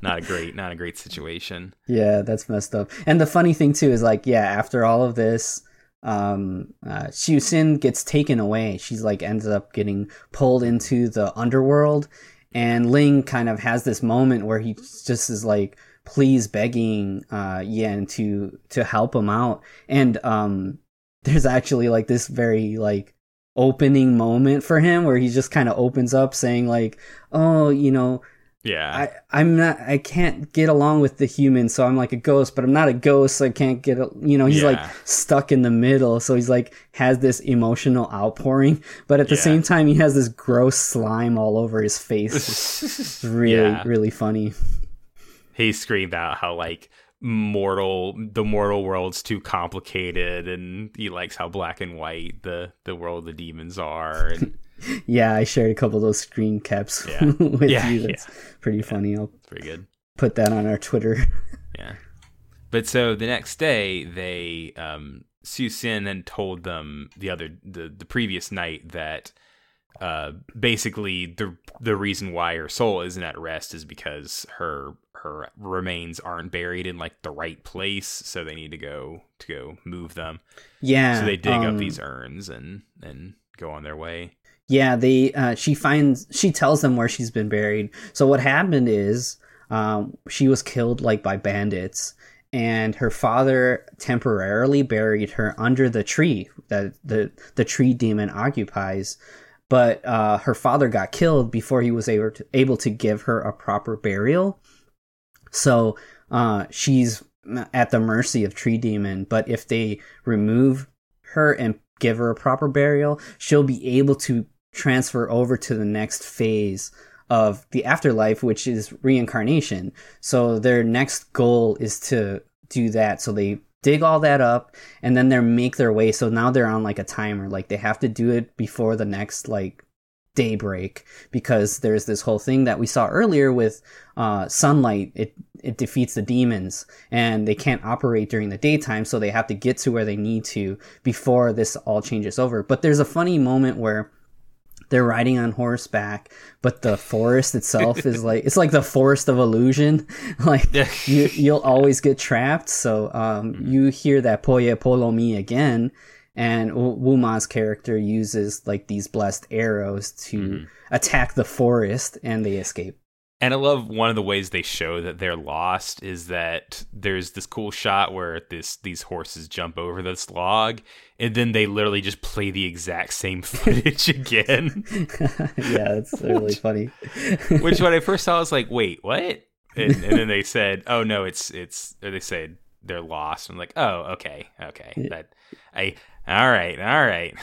not a great not a great situation. Yeah, that's messed up. And the funny thing too is like, yeah, after all of this, um, uh, gets taken away. She's like ends up getting pulled into the underworld, and Ling kind of has this moment where he just is like, please begging uh Yan to to help him out, and um, <laughs> there's actually like this very like opening moment for him where he just kind of opens up saying like, oh, you know. Yeah. I, I'm not I can't get along with the humans, so I'm like a ghost, but I'm not a ghost, so I can't get a, you know, he's like stuck in the middle. So he's like has this emotional outpouring, but at the Yeah. same time he has this gross slime all over his face. <laughs> It's really, Yeah. really funny. he screamed out how like mortal the mortal world's too complicated and he likes how black and white the the world of the demons are and <laughs> Yeah, I shared a couple of those screen caps <laughs> Yeah. with Yeah, you. That's pretty funny. I'll pretty good put that on our Twitter. <laughs> yeah but so the next day they um Su Sin then told them the other the the previous night that uh basically the the reason why her soul isn't at rest is because her her remains aren't buried in like the right place so they need to go to go move them Yeah. so they dig um, up these urns and and go on their way Yeah, they uh, she finds she tells them where she's been buried. So what happened is um, she was killed like by bandits, and her father temporarily buried her under the tree that the the tree demon occupies. But uh, her father got killed before he was able to, able to give her a proper burial. So uh, she's at the mercy of Tree Demon. But if they remove her and give her a proper burial, she'll be able to transfer over to the next phase of the afterlife, which is reincarnation. So their next goal is to do that. So they dig all that up and then they make their way. So now they're on like a timer. Like they have to do it before the next like daybreak because there's this whole thing that we saw earlier with uh, sunlight it it defeats the demons and they can't operate during the daytime so they have to get to where they need to before this all changes over but there's a funny moment where they're riding on horseback but the forest itself is like it's like the forest of illusion. <laughs> Like Yeah. you you'll always get trapped. So um you hear that poye polo mi again and Wu- Wuma's character uses like these blessed arrows to attack the forest and they escape And I love one of the ways they show that they're lost is that there's this cool shot where this these horses jump over this log, and then they literally just play the exact same <laughs> footage again. <laughs> yeah that's <laughs> really funny Which when I first saw, I was like, "Wait, what?" And, and then they said, "Oh no, it's it's." Or they said they're lost. I'm like, "Oh, okay, okay." That I all right, all right.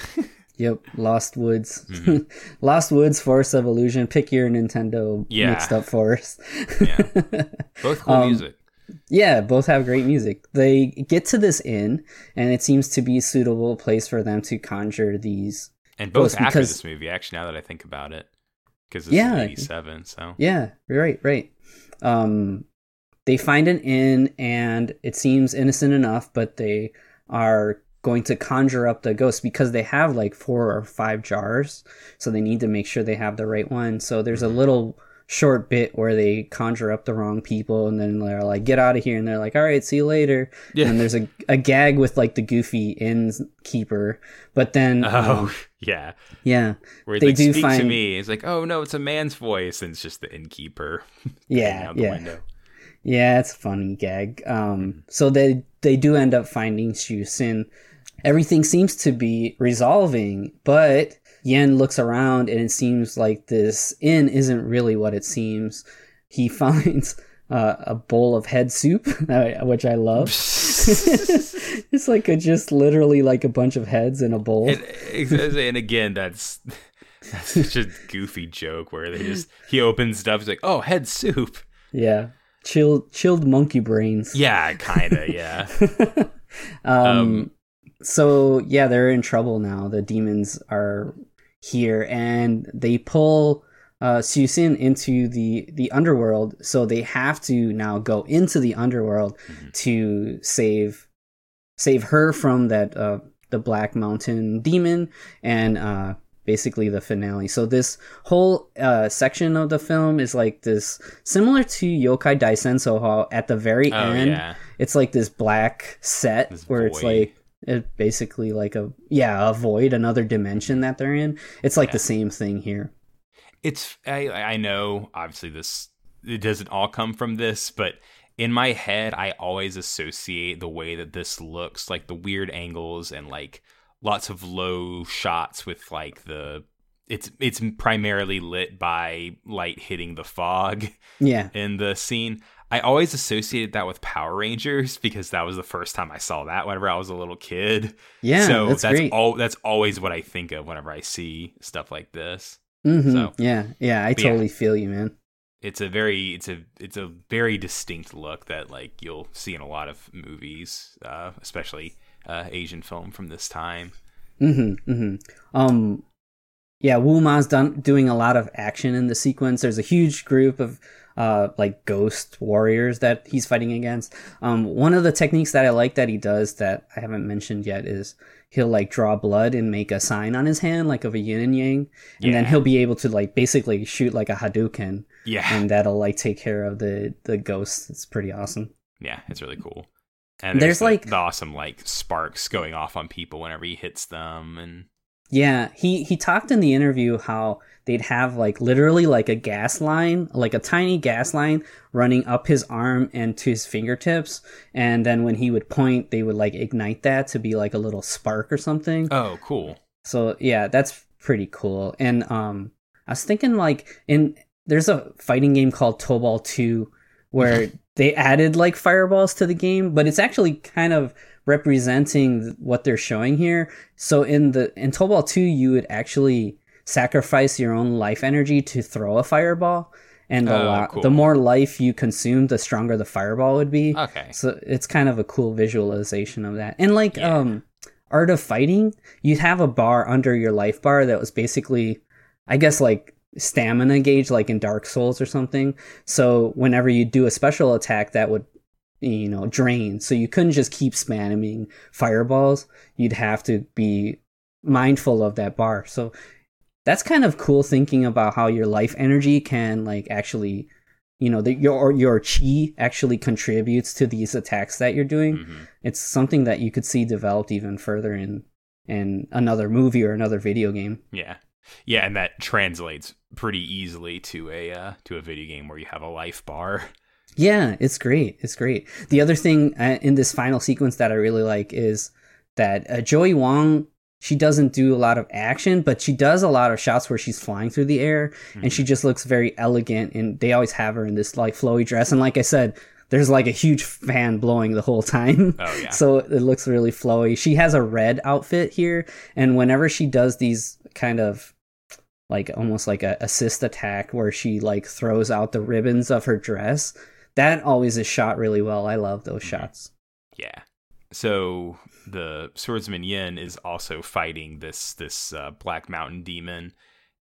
Yep, Lost Woods. Mm-hmm. <laughs> Lost Woods, Forest of Illusion. Pick your Nintendo Yeah. mixed up forest. yeah, <laughs> both cool Um, music. yeah, both have great music. They get to this inn, and it seems to be a suitable place for them to conjure these. And both it's after because- this movie, actually, now that I think about it, because this Yeah. '87, so Yeah, right, right. Um, they find an inn, and it seems innocent enough, but they are going to conjure up the ghost because they have like four or five jars, so they need to make sure they have the right one. So there's a little short bit where they conjure up the wrong people, and then they're like, "Get out of here!" and they're like, "All right, see you later." Yeah. And there's a a gag with like the goofy innkeeper, but then <laughs> Oh, um, yeah. yeah, Where They like, do speak to find- me. It's like, oh no, it's a man's voice, and it's just the innkeeper. <laughs> yeah, yeah. window. Yeah, it's a funny gag. Um, so they they do end up finding Shu Sin. Everything seems to be resolving, but Yen looks around and it seems like this inn isn't really what it seems. He <laughs> finds uh, a bowl of head soup, <laughs> which I love. <laughs> it's like a, just literally like a bunch of heads in a bowl. And, and again, that's that's such a goofy joke where they just he opens stuff, he's like, "Oh, head soup." Yeah, chilled chilled monkey brains. Yeah, kind of. Yeah. um, um, so yeah, they're in trouble now. The demons are here, and they pull uh, Susin into the the underworld. So they have to now go into the underworld mm-hmm. to save save her from that uh, the Black Mountain demon and uh, basically the finale. So this whole uh, section of the film is like this similar to Yokai Daisenso how at the very oh, end yeah. it's like this black set this where void. it's like it basically like a yeah a void another dimension that they're in. It's like yeah. the same thing here. It's I, I know obviously this it doesn't all come from this but in my head i always associate the way that this looks like the weird angles and like lots of low shots with like the it's it's primarily lit by light hitting the fog yeah. in the scene i always associated that with power rangers because that was the first time i saw that whenever i was a little kid yeah so that's, that's all that's always what i think of whenever i see stuff like this mm-hmm. so yeah yeah i totally yeah, feel you man it's a very it's a it's a very distinct look that like you'll see in a lot of movies uh, especially uh, asian film from this time Mm-hmm. mm-hmm. Um, yeah, Wu Ma's done doing a lot of action in the sequence. There's a huge group of uh, like ghost warriors that he's fighting against. Um, one of the techniques that I like that he does that I haven't mentioned yet is he'll like draw blood and make a sign on his hand, like of a yin and yang, and yeah. then he'll be able to like basically shoot like a Hadouken. Yeah, and that'll like take care of the the ghosts. It's pretty awesome. Yeah, it's really cool. And there's, there's the, like the awesome like sparks going off on people whenever he hits them and yeah, he he talked in the interview how they'd have like literally like a gas line, like a tiny gas line running up his arm and to his fingertips, and then when he would point, they would like ignite that to be like a little spark or something. Oh, cool. So yeah, that's pretty cool. And um I was thinking like in there's a fighting game called Tobal 2 where <laughs> they added like fireballs to the game, but it's actually kind of representing what they're showing here. So in the in Tobal 2, you would actually sacrifice your own life energy to throw a fireball. And the, oh, cool. the more life you consume, the stronger the fireball would be. Okay. So it's kind of a cool visualization of that. And like yeah. um Art of Fighting, you'd have a bar under your life bar that was basically I guess like stamina gauge like in Dark Souls or something. So whenever you do a special attack that would you know drain. So you couldn't just keep spamming fireballs. You'd have to be mindful of that bar. So that's kind of cool thinking about how your life energy can like actually you know, the, your your chi actually contributes to these attacks that you're doing. Mm-hmm. It's something that you could see developed even further in in another movie or another video game. Yeah, yeah, and that translates pretty easily to a uh, to a video game where you have a life bar. <laughs> Yeah, it's great. It's great. The other thing uh, in this final sequence that I really like is that uh, Joey Wong she doesn't do a lot of action, but she does a lot of shots where she's flying through the air mm-hmm. and she just looks very elegant and they always have her in this like flowy dress and like I said, there's like a huge fan blowing the whole time. Oh <laughs> yeah. so it looks really flowy. She has a red outfit here and whenever she does these kind of like almost like a assist attack where she like throws out the ribbons of her dress. That always is shot really well. I love those mm-hmm. shots. Yeah. So the swordsman Yin is also fighting this this uh, Black Mountain demon,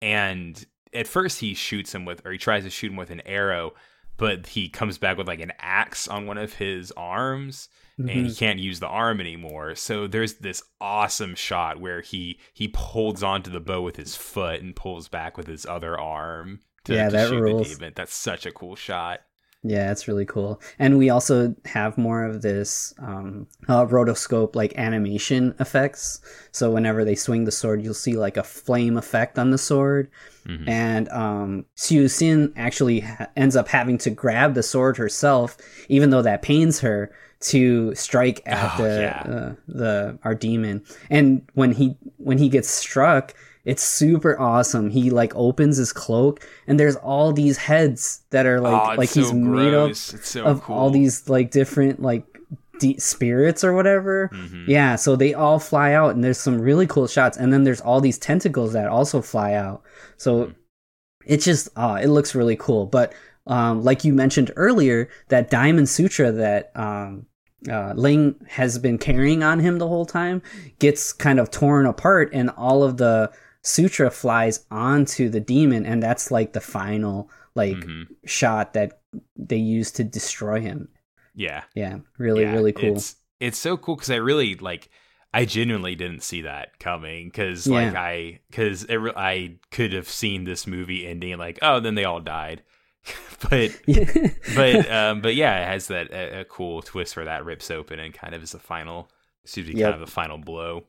and at first he shoots him with, or he tries to shoot him with an arrow, but he comes back with like an axe on one of his arms, mm-hmm. and he mm-hmm. can't use the arm anymore. So there's this awesome shot where he he holds onto the bow with his foot and pulls back with his other arm to, yeah, to that shoot rules. the demon. That's such a cool shot. Yeah, it's really cool. And we also have more of this um, uh, rotoscope like animation effects. So whenever they swing the sword, you'll see like a flame effect on the sword. Mm-hmm. And um, Siu Sin actually ha- ends up having to grab the sword herself, even though that pains her to strike at oh, the yeah. uh, the our demon. And when he when he gets struck, It's super awesome. He like opens his cloak and there's all these heads that are like Oh, like he's so made up so of cool. all these like different like de- spirits or whatever. Mhm. Yeah, so they all fly out and there's some really cool shots and then there's all these tentacles that also fly out. So it's just uh it looks really cool. But um like you mentioned earlier, that diamond sutra that um uh, Ling has been carrying on him the whole time gets kind of torn apart, and all of the sutra flies onto the demon, and that's like the final like Mhm. shot that they use to destroy him. Yeah. Yeah, really, Yeah, really cool. It's it's so cool because I really like. I genuinely didn't see that coming because like I because I could have seen this movie ending like oh then they all died, <laughs> but <laughs> but um but yeah it has that a, a cool twist where that rips open and kind of is the final excuse me Yep. kind of the final blow.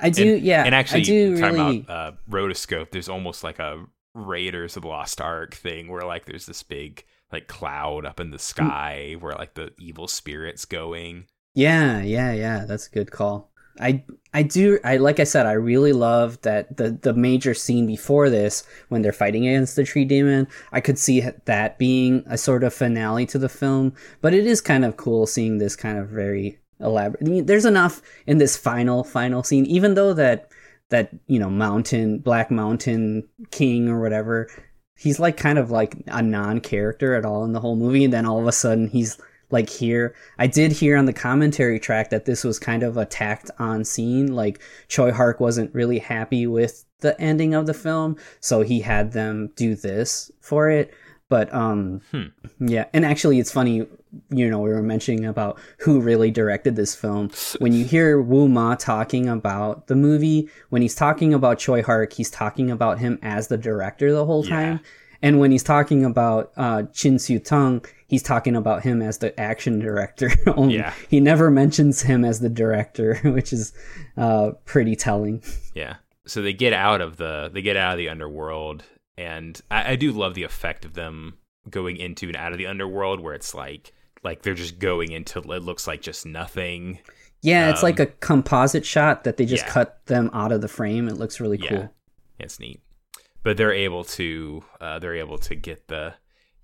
I do, yeah, and actually I do talking really. about uh, rotoscope, there's almost like a Raiders of the Lost Ark thing where like there's this big like cloud up Mm. in the sky where like the evil spirits going. Yeah, yeah, yeah. That's a good call. I I do I like I said I really love that the the major scene before this when they're fighting against the tree demon. I could see that being a sort of finale to the film, but it is kind of cool seeing this kind of very elaborate. There's enough in this final final scene even though that that, you know, mountain black mountain king or whatever, he's like kind of like a non-character at all in the whole movie and then all of a sudden he's like here i did hear on the commentary track that this was kind of a tacked on scene like Tsui Hark wasn't really happy with the ending of the film so he had them do this for it but um Hmm. yeah and actually it's funny you know we were mentioning about who really directed this film when you hear Wu Ma talking about the movie when he's talking about Tsui Hark he's talking about him as the director the whole Yeah. time and when he's talking about uh, Ching Siu Tung, he's talking about him as the action director. <laughs> Only Yeah. he never mentions him as the director, <laughs> which is uh, pretty telling. Yeah. So they get out of the they get out of the underworld, and I, I do love the effect of them going into and out of the underworld, where it's like like they're just going into it looks like just nothing. Yeah, it's Um, like a composite shot that they just yeah. cut them out of the frame. It looks really Yeah. cool. It's neat, but they're able to uh, they're able to get the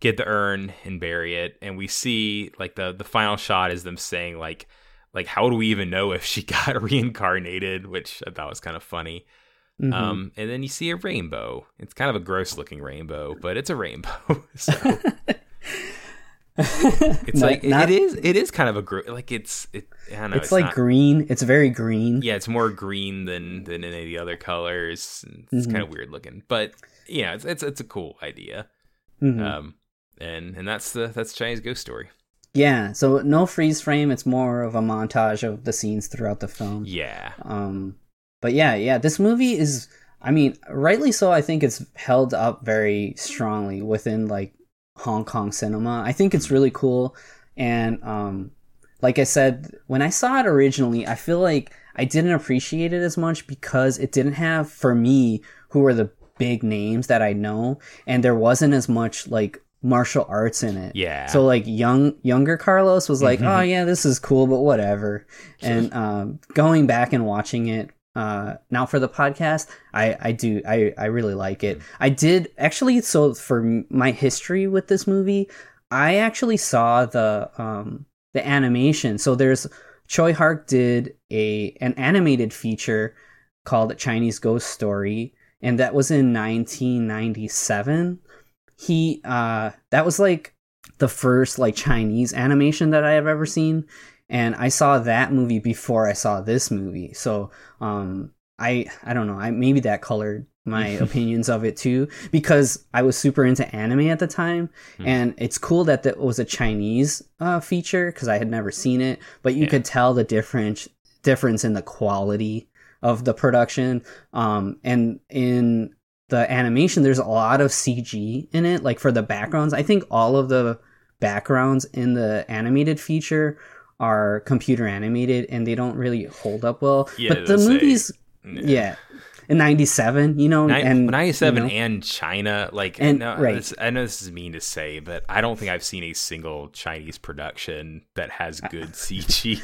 get the urn and bury it, and we see like the the final shot is them saying like like how do we even know if she <laughs> got reincarnated, which I thought was kind of funny. Mhm. Um, and then you see a rainbow. It's kind of a gross looking rainbow, but it's a rainbow. <laughs> so <laughs> it's No, like not- it is it is kind of a gro- like it's it. I don't know. it's, like not- green. It's very green. yeah, it's more green than than any of the other colors. It's Mhm. kind of weird looking, but yeah, it's it's it's a cool idea. Mhm. Um, and and that's the that's Chinese ghost story. yeah. So no freeze frame. It's more of a montage of the scenes throughout the film. Yeah, Um, but yeah, yeah, this movie is, I mean, rightly so. I think it's held up very strongly within like Hong Kong cinema. I think it's really cool. And, um, like I said, when I saw it originally, I feel like I didn't appreciate it as much because it didn't have, for me, who are the big names that I know, and there wasn't as much like martial arts in it. yeah. So like young younger Carlos was like, Mhm. "Oh yeah, this is cool, but whatever." And um, going back and watching it uh, now for the podcast, I I do I I really like it. I did actually. So for my history with this movie, I actually saw the um the animation. So there's Tsui Hark did a an animated feature called Chinese Ghost Story, and that was in 1997 he uh that was like the first like chinese animation that i have ever seen and i saw that movie before i saw this movie. So um i i don't know. I maybe that colored my <laughs> opinions of it too because i was super into anime at the time. Hmm. and it's cool that that was a chinese uh feature because i had never seen it but you Yeah. could tell the difference difference in the quality of the production. Um and in the animation there's a lot of cg in it like for the backgrounds. I think all of the backgrounds in the animated feature are computer animated and they don't really hold up well Yeah, but the they'll say- movies yeah in 97 you know Nin- and 97 you know, and China, like, And- no, right. this- I know this is mean to say, but I don't think I've seen a single Chinese production that has good <laughs> CG.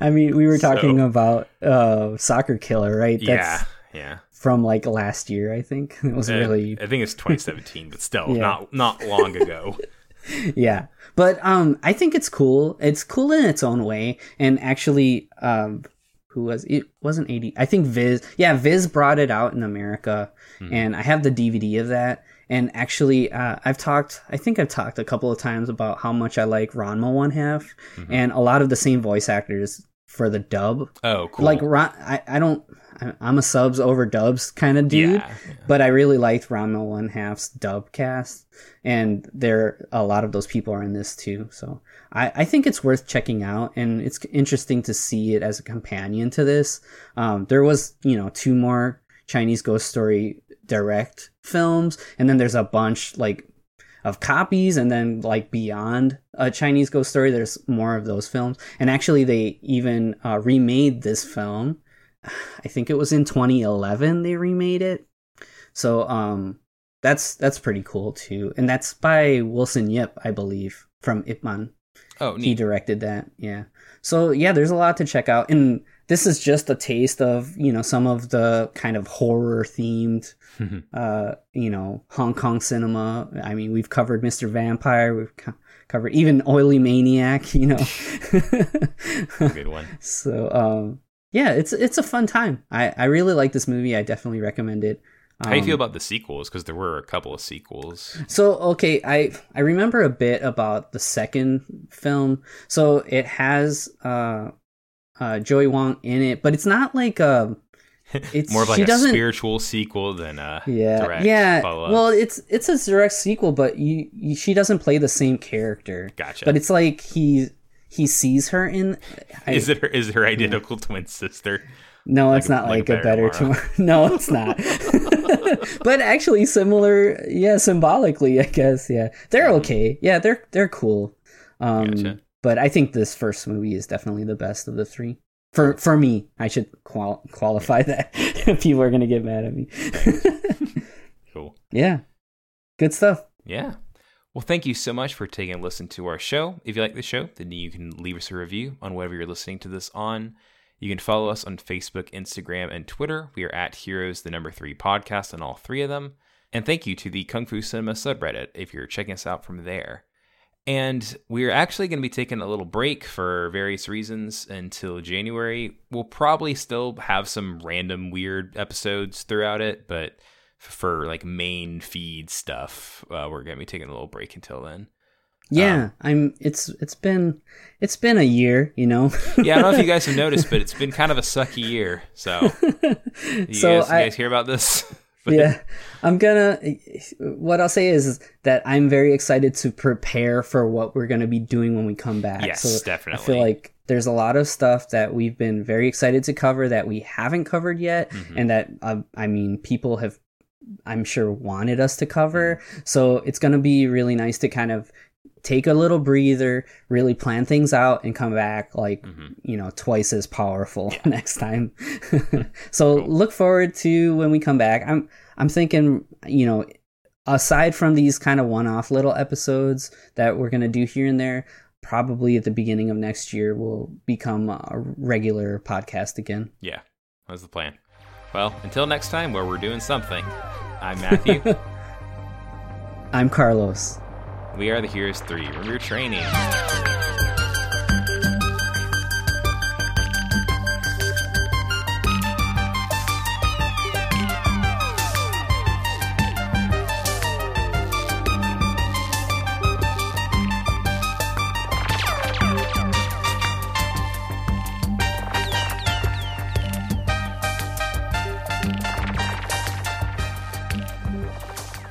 i mean we were talking So- about uh soccer killer right yeah, yeah. from like last year. I think <laughs> it was Uh, really I think it's 2017, but still <laughs> Yeah. not not long ago. Yeah. But um i think it's cool. It's cool in its own way. And actually um who was it wasn't 80 i think viz yeah viz brought it out in america. And i have the dvd of that. And actually uh, i've talked i think i've talked a couple of times about how much i like ranma one half. And a lot of the same voice actors for the dub. Oh, cool. like Ron, I, I don't i'm a subs over dubs kind of dude yeah, yeah. but I really liked Ranma One Half's dub cast, and there a lot of those people are in this too. So I, I think it's worth checking out, and it's interesting to see it as a companion to this. Um, there was you know two more Chinese Ghost Story direct films, and then there's a bunch like of copies, and then like beyond a Chinese Ghost Story, there's more of those films, and actually they even uh, remade this film. I think it was in 2011 they remade it. So um that's that's pretty cool too. And that's by Wilson Yip, I believe, from Ip Man. Oh, He directed that. Yeah. So yeah, there's a lot to check out. And this is just a taste of, you know, some of the kind of horror themed <laughs> uh, you know, Hong Kong cinema. I mean, we've covered Mr. Vampire, we've co- covered even Oily Maniac, you know. <laughs> Good one. <laughs> So um yeah, it's it's a fun time. I I really like this movie. I definitely recommend it. How do you Um, feel about the sequels? Because there were a couple of sequels. So okay, I I remember a bit about the second film. So it has uh uh Joey Wong in it, but it's not like um <laughs> it's More of like a spiritual sequel than a yeah direct yeah follow-up. well it's it's a direct sequel but you, you she doesn't play the same character Gotcha. but it's like he he sees her in I, is it her, is her identical twin sister? no it's like a- not like like, a better better tomorrow <laughs> no it's not. <laughs> But actually similar yeah symbolically i guess yeah. They're okay. Yeah they're they're cool. Um Mm-hmm. Gotcha. but i think this first movie is definitely the best of the three. For for me i should qual- qualify that. <laughs> People are gonna get mad at me. Cool. yeah. Good stuff. Yeah. Well, thank you so much for taking a listen to our show. If you like the show, then you can leave us a review on whatever you're listening to this on. You can follow us on Facebook, Instagram, and Twitter. We are at Heroes, the number three podcast on all three of them. And thank you to the Kung Fu Cinema subreddit if you're checking us out from there. And we're actually going to be taking a little break for various reasons until January. We'll probably still have some random weird episodes throughout it, but for like main feed stuff, uh, we're to be taking a little break until then. Yeah, Um, I'm. It's it's been it's been a year, you know. <laughs> Yeah, I don't know if you guys have noticed, but it's <laughs> been kind of a sucky year. So, <laughs> you, so guys, you guys hear about this? But- yeah, I'm gonna. What I'll say is that I'm very excited to prepare for what we're gonna be doing when we come back. Yes, so definitely. I feel like there's a lot of stuff that we've been very excited to cover that we haven't covered yet, Mhm. and that uh, I mean people have, I'm sure, wanted us to cover. So it's gonna be really nice to kind of take a little breather, really plan things out, and come back like Mhm. you know twice as powerful <laughs> next time. <laughs> <laughs> so Cool. look forward to when we come back. I'm I'm thinking you know aside from these kind of one-off little episodes that we're gonna do here and there. Probably at the beginning of next year, we'll become a regular podcast again. Yeah, that's the plan. Well, until next time, where we're doing something, I'm <laughs> Matthew. I'm Carlos. we are the Heroes 3. Remember your training.